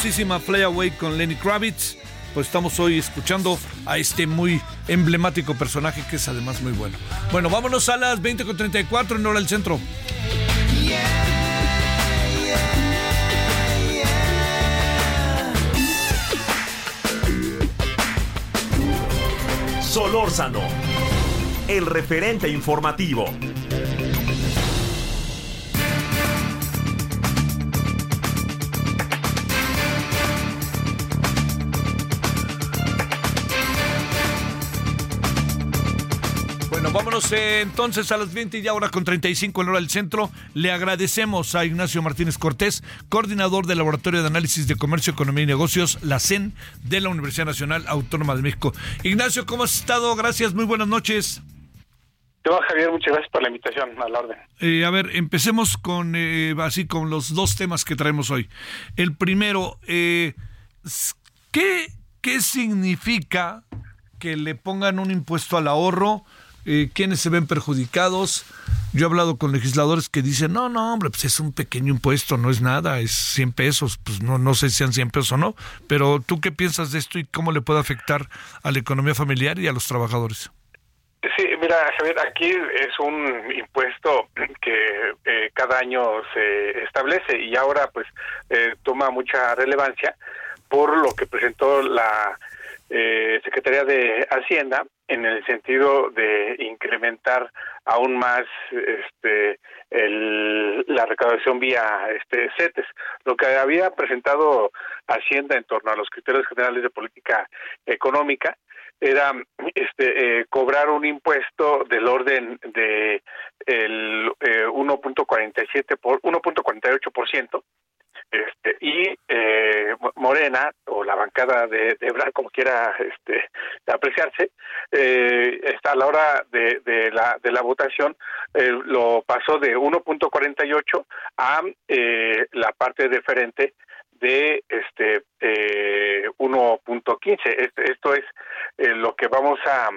Famosísima Fly Away con Lenny Kravitz. Pues estamos hoy escuchando a este muy emblemático personaje que es además muy bueno. Bueno, vámonos a las 20.34 en hora del centro. Solórzano, el referente informativo. Eh, entonces a las 20 y ahora con 35 en hora del centro. Le agradecemos a Ignacio Martínez Cortés, coordinador del Laboratorio de Análisis de Comercio, Economía y Negocios, la CEN, de la Universidad Nacional Autónoma de México. Ignacio, ¿cómo has estado? Gracias, muy buenas noches. Te va, Javier, muchas gracias por la invitación a la orden. Eh, a ver, empecemos con eh, así con los dos temas que traemos hoy. El primero, ¿qué, ¿qué significa que le pongan un impuesto al ahorro? Eh, quiénes se ven perjudicados. Yo he hablado con legisladores que dicen, no, no, hombre, pues es un pequeño impuesto, no es nada, es 100 pesos, pues no, no sé si sean 100 pesos o no, pero tú qué piensas de esto y cómo le puede afectar a la economía familiar y a los trabajadores. Sí, mira, Javier, aquí es un impuesto que eh, cada año se establece y ahora pues eh, toma mucha relevancia por lo que presentó la eh, Secretaría de Hacienda en el sentido de incrementar aún más este el, la recaudación vía este CETES. Lo que había presentado Hacienda en torno a los criterios generales de política económica era este eh, cobrar un impuesto del orden de eh, 1.47 por 1.48 por ciento este, y eh, Morena o la bancada de, de como quiera este, apreciarse eh, está a la hora de, de la de la votación eh, lo pasó de 1.48 a eh, la parte deferente de este eh, 1.15 este, esto es eh, lo que vamos a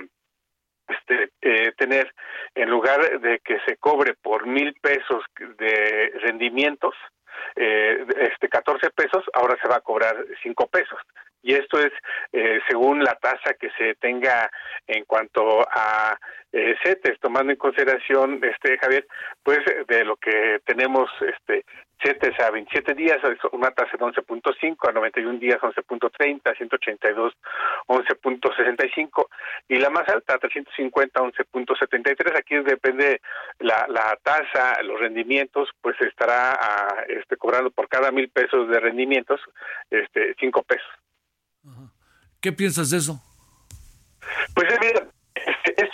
este, eh, tener en lugar de que se cobre por mil pesos de rendimientos eh, este 14 pesos, ahora se va a cobrar 5 pesos. Y esto es eh, según la tasa que se tenga en cuanto a eh, CETES, tomando en consideración, este Javier, pues de lo que tenemos este CETES a 27 días, una tasa de 11.5, a 91 días 11.30, a 182 11.65 y la más alta 350 11.73. Aquí depende la, la tasa, los rendimientos, pues estará a, este, cobrando por cada mil pesos de rendimientos este, 5 pesos. ¿Qué piensas de eso? Pues mira, este,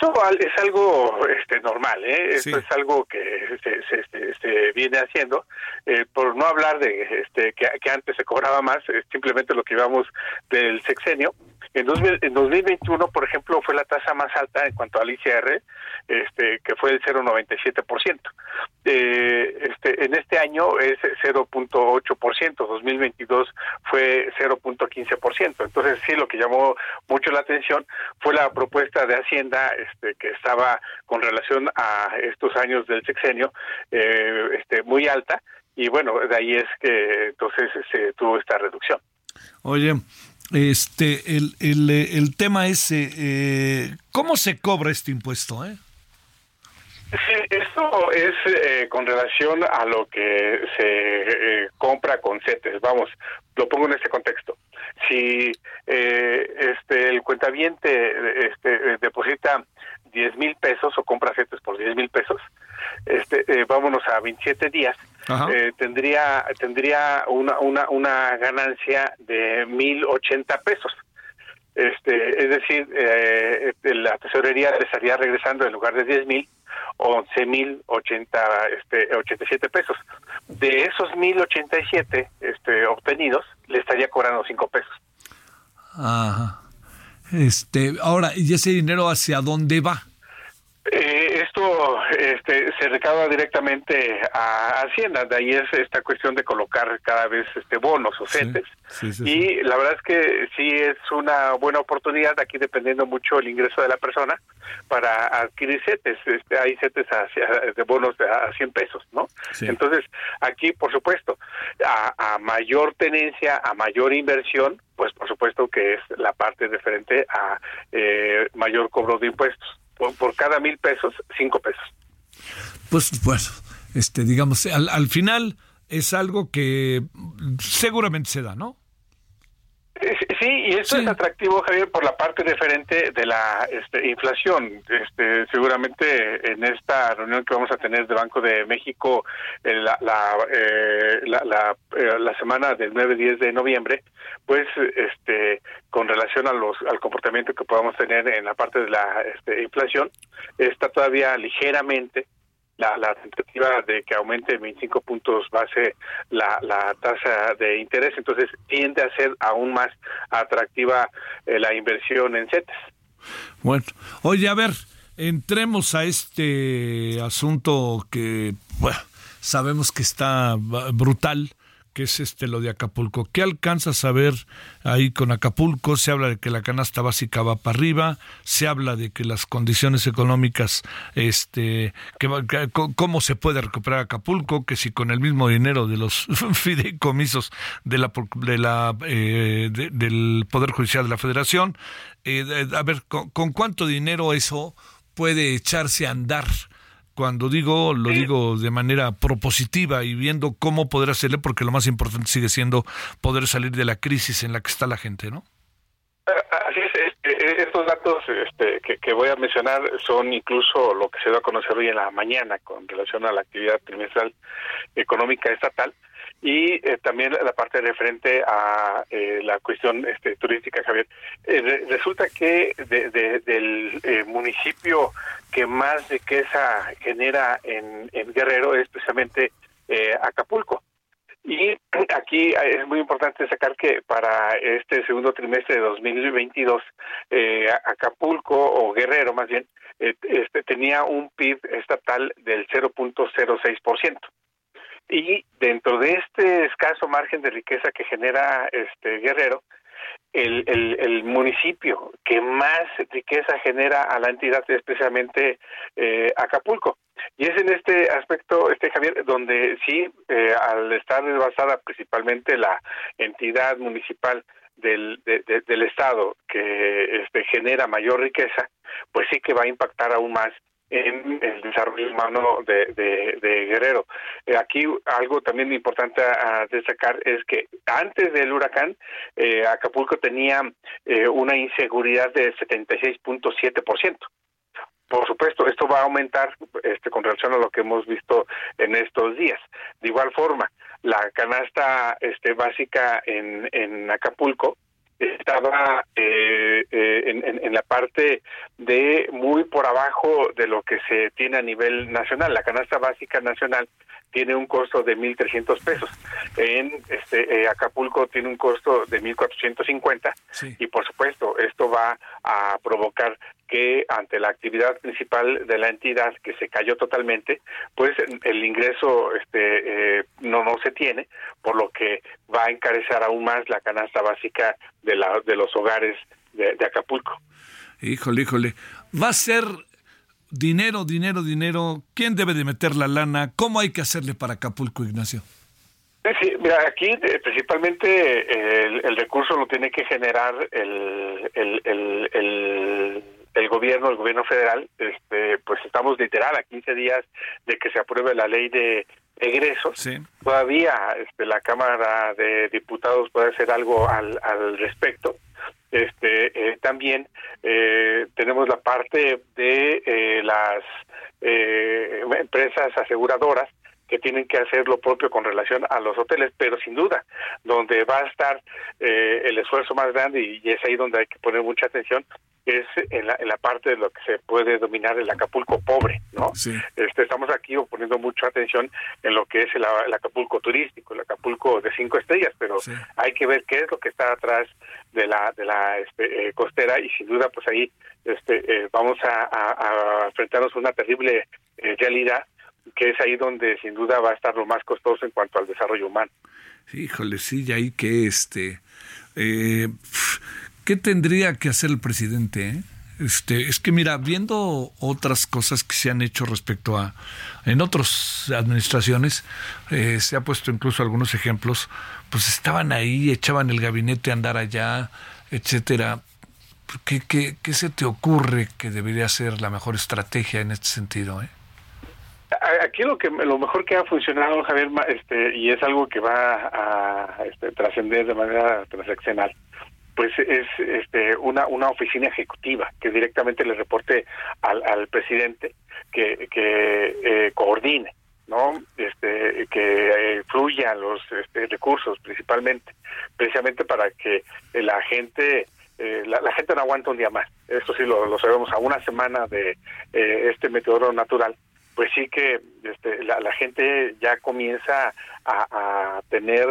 esto es algo este, normal, ¿eh? Esto es algo que se, se, viene haciendo, eh, por no hablar de este, que, que, antes se cobraba más, simplemente lo que íbamos del sexenio. En, dos, en 2021, por ejemplo, fue la tasa más alta en cuanto al ICR, este, que fue el 0,97%. Eh, este, en este año es 0.8%, 2022 fue 0.15%. Entonces, sí, lo que llamó mucho la atención fue la propuesta de Hacienda este, que estaba con relación a estos años del sexenio eh, este, muy alta y bueno, de ahí es que entonces se tuvo esta reducción. Oye, este, el, el, el tema es, eh, ¿cómo se cobra este impuesto? Eh? Sí, esto es eh, con relación a lo que se eh, compra con CETES. Vamos, lo pongo en este contexto. Si eh, este el cuentaviente este, deposita 10 mil pesos o compra CETES por 10 mil pesos, este, eh, vámonos a 27 días, eh, tendría tendría una, una, una ganancia de 1.080 pesos. Este, es decir, eh, la tesorería le estaría regresando en lugar de 10 mil, 11 mil este, 87 pesos. De esos 1087 este, obtenidos, le estaría cobrando 5 pesos. Ajá. Este, ahora, ¿y ese dinero hacia dónde va? Eh, esto este, se recauda directamente a Hacienda, de ahí es esta cuestión de colocar cada vez este bonos o CETES. y la verdad es que sí es una buena oportunidad, aquí dependiendo mucho el ingreso de la persona, para adquirir CETES. Este, hay CETES de bonos a 100 pesos, ¿no? Entonces, aquí, por supuesto, a, mayor tenencia, a mayor inversión, pues por supuesto que es la parte referente a eh, mayor cobro de impuestos por, cada mil pesos, cinco pesos. Pues bueno, este, digamos, al, al final es algo que seguramente se da, ¿no? Sí, y esto es atractivo, Javier, por la parte diferente de la este, inflación. Este, seguramente en esta reunión que vamos a tener del Banco de México eh, la, la, eh, la, eh, la, semana del 9-10 de noviembre, pues este, con relación a los, al comportamiento que podamos tener en la parte de la este, inflación, está todavía ligeramente la, tentativa de que aumente 25 puntos base la, la tasa de interés, entonces tiende a ser aún más atractiva eh, la inversión en CETES. Bueno, oye, a ver, entremos a este asunto que sabemos que está brutal que es este lo de Acapulco. ¿Qué alcanzas a ver ahí con Acapulco? Se habla de que la canasta básica va para arriba, se habla de que las condiciones económicas, este, que, cómo se puede recuperar Acapulco, que si con el mismo dinero de los *laughs* fideicomisos de la, de la eh, del Poder Judicial de la Federación, eh, a ver, ¿con cuánto dinero eso puede echarse a andar? Cuando digo, lo digo de manera propositiva y viendo cómo poder hacerle, porque lo más importante sigue siendo poder salir de la crisis en la que está la gente, ¿no? Así es, estos datos este, que, voy a mencionar son incluso lo que se da a conocer hoy en la mañana con relación a la actividad trimestral económica estatal y eh, también la parte referente a eh, la cuestión este, turística, Javier. Eh, resulta que del municipio que más riqueza genera en, en Guerrero es precisamente Acapulco. Y *clears throat* aquí es muy importante sacar que para este segundo trimestre de 2022, Acapulco, o Guerrero más bien, este, tenía un PIB estatal del 0.06% y dentro de este escaso margen de riqueza que genera este Guerrero, el, el, municipio que más riqueza genera a la entidad es precisamente eh, Acapulco. Y es en este aspecto, este Javier, donde sí, eh, al estar desbasada principalmente la entidad municipal del, del Estado que este, genera mayor riqueza, pues sí que va a impactar aún más en el desarrollo humano de, Guerrero. Eh, aquí algo también importante a, destacar es que antes del huracán, eh, Acapulco tenía eh, una inseguridad de 76.7%. Por supuesto, esto va a aumentar este, con relación a lo que hemos visto en estos días. De igual forma, la canasta este, básica en Acapulco estaba eh, eh, en, en, la parte de muy por abajo de lo que se tiene a nivel nacional. La canasta básica nacional tiene un costo de 1.300 pesos. En este, eh, Acapulco tiene un costo de 1.450 y por supuesto esto va a provocar que ante la actividad principal de la entidad que se cayó totalmente, pues el ingreso este eh, no no se tiene, por lo que va a encarecer aún más la canasta básica de la de los hogares de, de Acapulco. Híjole, híjole, va a ser dinero, dinero, dinero. ¿Quién debe de meter la lana? ¿Cómo hay que hacerle para Acapulco, Ignacio? Sí, mira, aquí eh, principalmente el, recurso lo tiene que generar el, el, el el gobierno, el gobierno federal, este, pues estamos literal a 15 días de que se apruebe la ley de egresos. Todavía este, la Cámara de Diputados puede hacer algo al, al respecto. Este, eh, también eh, tenemos la parte de eh, las empresas aseguradoras que tienen que hacer lo propio con relación a los hoteles, pero sin duda, donde va a estar eh, el esfuerzo más grande y, es ahí donde hay que poner mucha atención, es en la, en la parte de lo que se puede dominar el Acapulco pobre, ¿no? Este, estamos aquí poniendo mucha atención en lo que es el, Acapulco turístico, el Acapulco de cinco estrellas, pero hay que ver qué es lo que está atrás de la de la este, eh, costera y sin duda pues ahí este eh, vamos a, a, enfrentarnos a una terrible realidad que es ahí donde sin duda va a estar lo más costoso en cuanto al desarrollo humano. Híjole, sí, y ahí que este, eh, ¿qué tendría que hacer el presidente? Eh? Este, es que mira, viendo otras cosas que se han hecho respecto a, en otras administraciones, eh, se ha puesto incluso algunos ejemplos, pues estaban ahí, echaban el gabinete a andar allá, etcétera. ¿Qué, qué, qué se te ocurre que debería ser la mejor estrategia en este sentido? Eh? Aquí lo que lo mejor que ha funcionado, Javier, este, y es algo que va a este, trascender de manera transaccional, pues es este, una, una oficina ejecutiva que directamente le reporte al, al presidente que, eh, coordine, ¿no? Este, que eh, fluyan los este, recursos principalmente, precisamente para que la gente eh, la, gente no aguanta un día más. Esto sí lo, lo sabemos a una semana de eh, este meteoro natural pues sí que este, la, gente ya comienza a, tener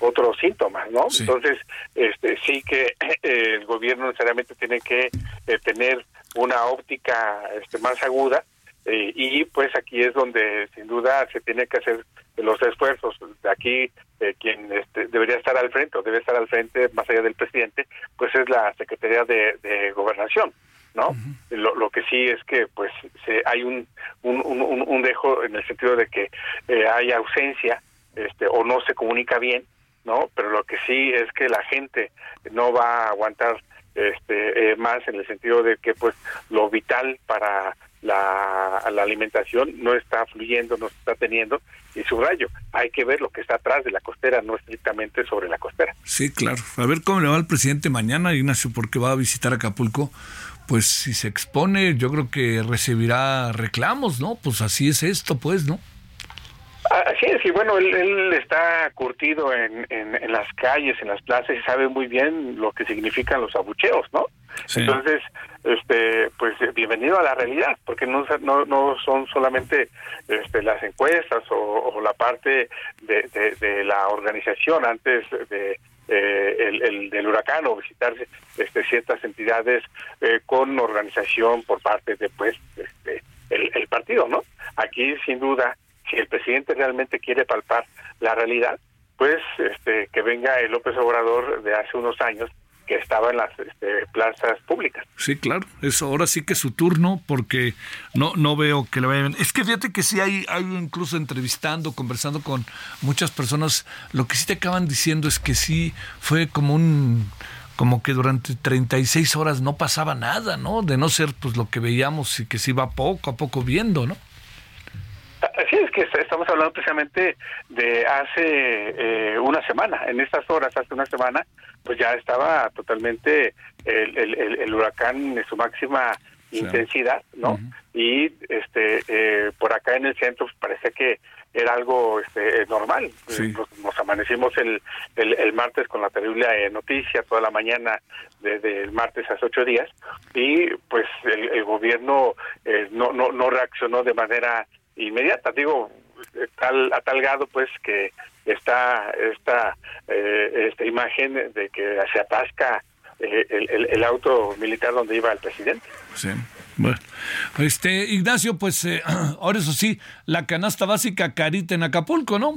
otros síntomas, ¿no? Entonces, este, sí que el gobierno necesariamente tiene que eh, tener una óptica este, más aguda eh, y pues aquí es donde sin duda se tiene que hacer los esfuerzos. De aquí eh, quien este, debería estar al frente o debe estar al frente más allá del presidente, pues es la Secretaría de Gobernación. ¿No? lo, lo, que sí es que pues se, hay un, un, un, dejo en el sentido de que eh, hay ausencia este, o no se comunica bien, ¿no? Pero lo que sí es que la gente no va a aguantar este, eh, más en el sentido de que pues lo vital para la, la, alimentación no está fluyendo, no se está teniendo, y subrayo, hay que ver lo que está atrás de la costera, no estrictamente sobre la costera. Sí, claro. A ver cómo le va al presidente mañana, Ignacio, porque va a visitar Acapulco pues si se expone, yo creo que recibirá reclamos, ¿no? Pues así es esto, pues, ¿no? Así es, y bueno, él, está curtido en, en, las calles, en las plazas, y sabe muy bien lo que significan los abucheos, ¿no? Entonces, este, pues bienvenido a la realidad, porque no, no, no son solamente este, las encuestas o, la parte de, de la organización antes de eh, el, del huracán o visitar este, ciertas entidades eh, con organización por parte de pues este, el, partido, ¿no? Aquí sin duda, si el presidente realmente quiere palpar la realidad, pues este, que venga el López Obrador de hace unos años que estaba en las este, plazas públicas. Sí, claro, eso ahora sí que es su turno porque no no veo que le vayan. Es que fíjate que sí hay, hay incluso entrevistando, conversando con muchas personas, lo que sí te acaban diciendo es que sí fue como un como que durante 36 horas no pasaba nada, ¿no? De no ser pues lo que veíamos y que se iba poco a poco viendo, ¿no? Que estamos hablando precisamente de hace eh, una semana, en estas horas, hace una semana, pues ya estaba totalmente el, el, huracán en su máxima intensidad, ¿no? Y este eh, por acá en el centro pues, parece que era algo este, normal. Nos, amanecimos el, el, martes con la terrible eh, noticia toda la mañana desde el martes hace ocho días y pues el, gobierno no, no, no reaccionó de manera inmediata. Digo, tal, a tal grado pues que está esta, eh, esta imagen de que se atasca eh, el, el, auto militar donde iba el presidente. Sí. Bueno, este Ignacio, pues eh, *clears throat* ahora eso sí, la canasta básica carita en Acapulco, ¿no?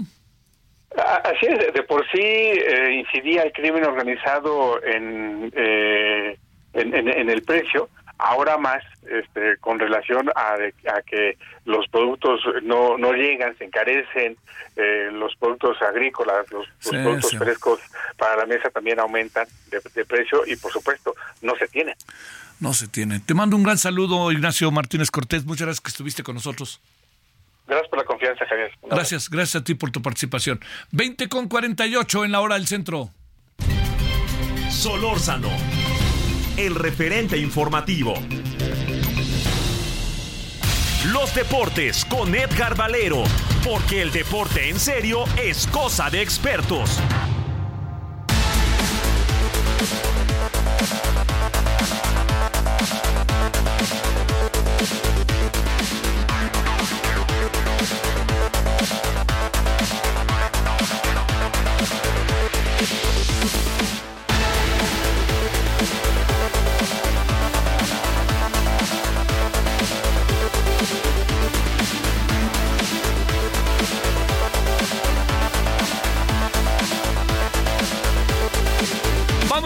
Así es, de por sí incidía el crimen organizado en, en, en, el precio, ahora más este, con relación a, a, que los productos no, no llegan, se encarecen, eh, los productos agrícolas, los, productos frescos para la mesa también aumentan de, precio y por supuesto no se tienen. No se tienen. Te mando un gran saludo, Ignacio Martínez Cortés. Muchas gracias que estuviste con nosotros. Gracias por la confianza, Javier. Gracias, gracias a ti por tu participación. 20 con 48 en la hora del centro. Solórzano el referente informativo. Los deportes con Edgar Valero, porque el deporte en serio es cosa de expertos.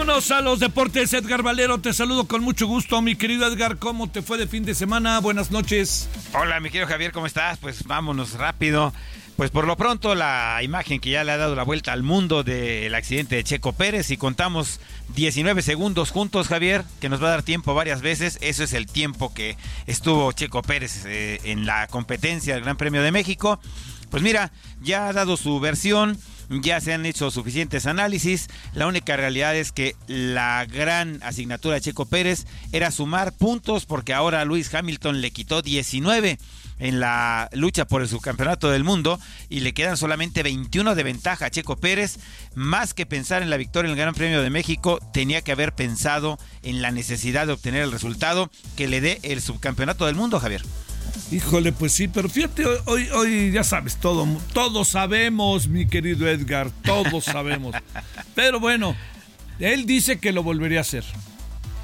A los deportes, Edgar Valero, te saludo con mucho gusto, mi querido Edgar, ¿cómo te fue de fin de semana? Buenas noches. Hola, mi querido Javier, ¿cómo estás? Pues vámonos rápido. Pues por lo pronto la imagen que ya le ha dado la vuelta al mundo del accidente de Checo Pérez y contamos 19 segundos juntos, Javier, que nos va a dar tiempo varias veces. Eso es el tiempo que estuvo Checo Pérez eh, en la competencia del Gran Premio de México. Pues mira, ya ha dado su versión ya se han hecho suficientes análisis. La única realidad es que la gran asignatura de Checo Pérez era sumar puntos porque ahora Luis Hamilton le quitó 19 en la lucha por el subcampeonato del mundo y le quedan solamente 21 de ventaja a Checo Pérez. Más que pensar en la victoria en el Gran Premio de México, tenía que haber pensado en la necesidad de obtener el resultado que le dé el subcampeonato del mundo, Javier. Híjole, pues sí, pero fíjate, hoy, hoy ya sabes, todo, todos sabemos, mi querido Edgar, todos sabemos. *laughs* pero bueno, él dice que lo volvería a hacer.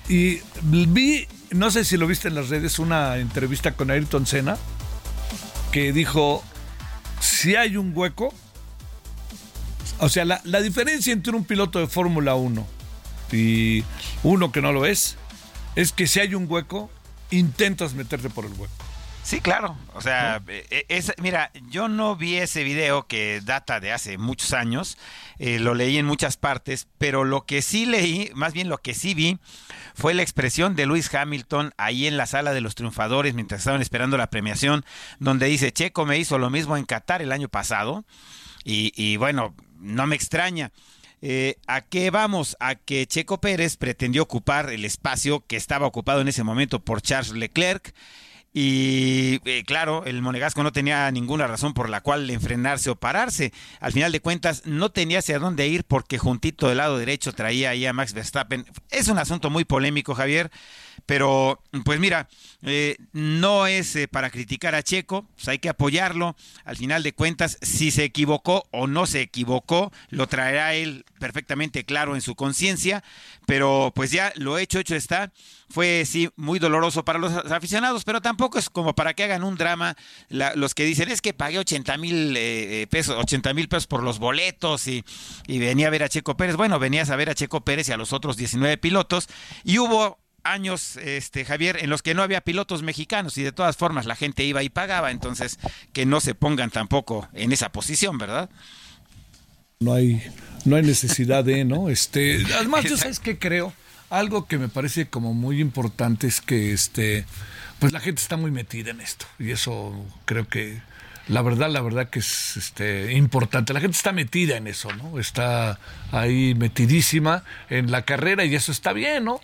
Y vi, no sé si lo viste en las redes, una entrevista con Ayrton Senna, que dijo, si hay un hueco, o sea, la, la diferencia entre un piloto de Fórmula 1 y uno que no lo es, es que si hay un hueco, intentas meterte por el hueco. Sí, claro. O sea, eh, es, mira, yo no vi ese video que data de hace muchos años, eh, lo leí en muchas partes, pero lo que sí leí, más bien lo que sí vi, fue la expresión de Luis Hamilton ahí en la sala de los triunfadores mientras estaban esperando la premiación, donde dice, Checo me hizo lo mismo en Qatar el año pasado, y, bueno, no me extraña. Eh, ¿A qué vamos? A que Checo Pérez pretendió ocupar el espacio que estaba ocupado en ese momento por Charles Leclerc y eh, claro, el Monegasco no tenía ninguna razón por la cual enfrenarse o pararse. Al final de cuentas, no tenía hacia dónde ir porque juntito del lado derecho traía ahí a Max Verstappen. Es un asunto muy polémico, Javier. Pero, pues mira, eh, no es eh, para criticar a Checo, pues hay que apoyarlo. Al final de cuentas, si se equivocó o no se equivocó, lo traerá él perfectamente claro en su conciencia. Pero pues ya lo hecho, hecho está. Fue sí muy doloroso para los aficionados, pero tampoco es como para que hagan un drama los que dicen es que pagué 80 mil eh, pesos, 80 mil pesos por los boletos y, y venía a ver a Checo Pérez. Bueno, venías a ver a Checo Pérez y a los otros 19 pilotos y hubo años, este Javier, en los que no había pilotos mexicanos y de todas formas la gente iba y pagaba, entonces que no se pongan tampoco en esa posición, ¿verdad? No hay, no hay necesidad de, ¿no? *laughs* Este, además, yo sabes que creo, algo que me parece como muy importante es que este, pues la gente está muy metida en esto. Y eso creo que la verdad, la verdad que es este, importante. La gente está metida en eso, ¿no? Está ahí metidísima en la carrera y eso está bien, ¿no?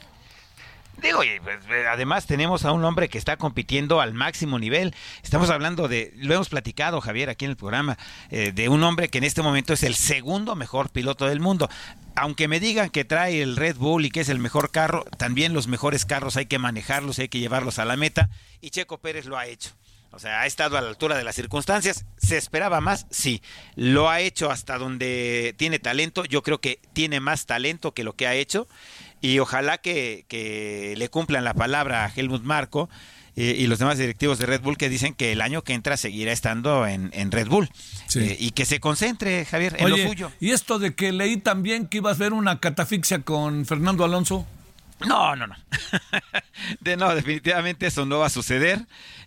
Digo, pues, además tenemos a un hombre que está compitiendo al máximo nivel. Estamos hablando de, lo hemos platicado, Javier, aquí en el programa, eh, de un hombre que en este momento es el segundo mejor piloto del mundo. Aunque me digan que trae el Red Bull y que es el mejor carro, también los mejores carros hay que manejarlos, hay que llevarlos a la meta. Y Checo Pérez lo ha hecho. O sea, ha estado a la altura de las circunstancias. ¿Se esperaba más? Sí. Lo ha hecho hasta donde tiene talento. Yo creo que tiene más talento que lo que ha hecho y ojalá que, le cumplan la palabra a Helmut Marco eh, y los demás directivos de Red Bull que dicen que el año que entra seguirá estando en, Red Bull. Eh, y que se concentre, Javier, en lo suyo. ¿Y esto de que leí también que ibas a ver una catafixia con Fernando Alonso? No, no, no. *laughs* de no, definitivamente eso no va a suceder.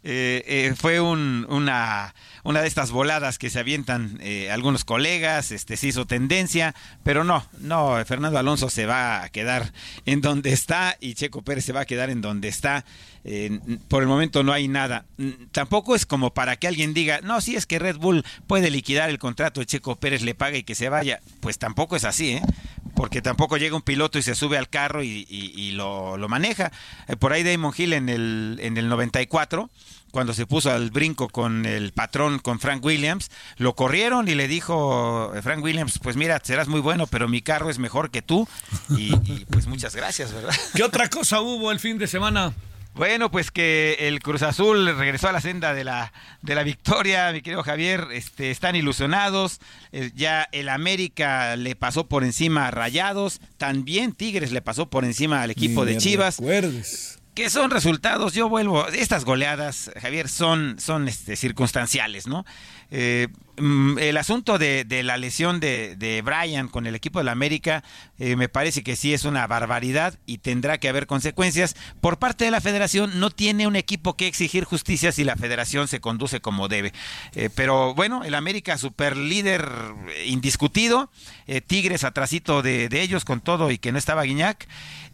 Eh, fue una una de estas voladas que se avientan eh, algunos colegas, este se hizo tendencia, pero no, no, Fernando Alonso se va a quedar en donde está y Checo Pérez se va a quedar en donde está. Eh, por el momento no hay nada. Tampoco es como para que alguien diga, no, si es que Red Bull puede liquidar el contrato de Checo Pérez, le paga y que se vaya. Pues tampoco es así, ¿eh? Porque tampoco llega un piloto y se sube al carro y, lo, maneja. Eh, por ahí Damon Hill en el, en el 94 cuando se puso al brinco con el patrón, con Frank Williams, lo corrieron y le dijo Frank Williams, pues mira, serás muy bueno, pero mi carro es mejor que tú. Y, y pues muchas gracias, ¿verdad? ¿Qué otra cosa hubo el fin de semana? Bueno, pues que el Cruz Azul regresó a la senda de la, de la victoria, mi querido Javier, este, están ilusionados, eh, ya el América le pasó por encima a Rayados, también Tigres le pasó por encima al equipo de Chivas. Recuerdes que son resultados, yo vuelvo, estas goleadas, Javier, son, son este, circunstanciales, ¿no? Eh, mm, el asunto de, la lesión de, de, Brian con el equipo de la América eh, me parece que sí es una barbaridad y tendrá que haber consecuencias. Por parte de la federación no tiene un equipo que exigir justicia si la federación se conduce como debe. Eh, pero bueno, el América super líder indiscutido, Tigres atrasito de, de, ellos con todo y que no estaba Guiñac.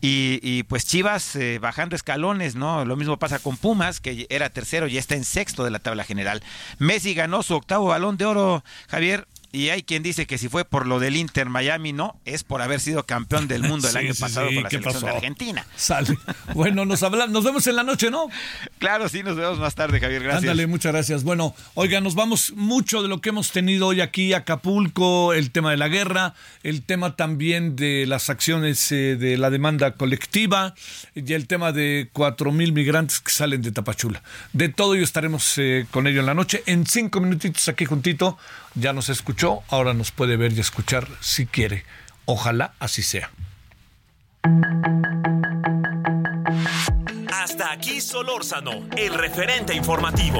Y, pues Chivas bajando escalones, ¿no? Lo mismo pasa con Pumas, que era tercero y está en sexto de la tabla general. Messi ganó su octavo balón de oro, Javier, y hay quien dice que si fue por lo del Inter Miami, no, es por haber sido campeón del mundo el *laughs* año pasado con la selección de Argentina. Sale. Bueno, nos hablamos, nos vemos en la noche, ¿no? *laughs* Claro, sí, nos vemos más tarde, Javier. Gracias. Ándale, muchas gracias. Bueno, oiga, nos vamos mucho de lo que hemos tenido hoy aquí, Acapulco, el tema de la guerra, el tema también de las acciones eh, de la demanda colectiva y el tema de cuatro mil migrantes que salen de Tapachula. De todo ello estaremos eh, con ello en la noche. En cinco minutitos aquí juntito ya nos escuchó, ahora nos puede ver y escuchar si quiere. Ojalá así sea. Hasta aquí Solórzano, el referente informativo.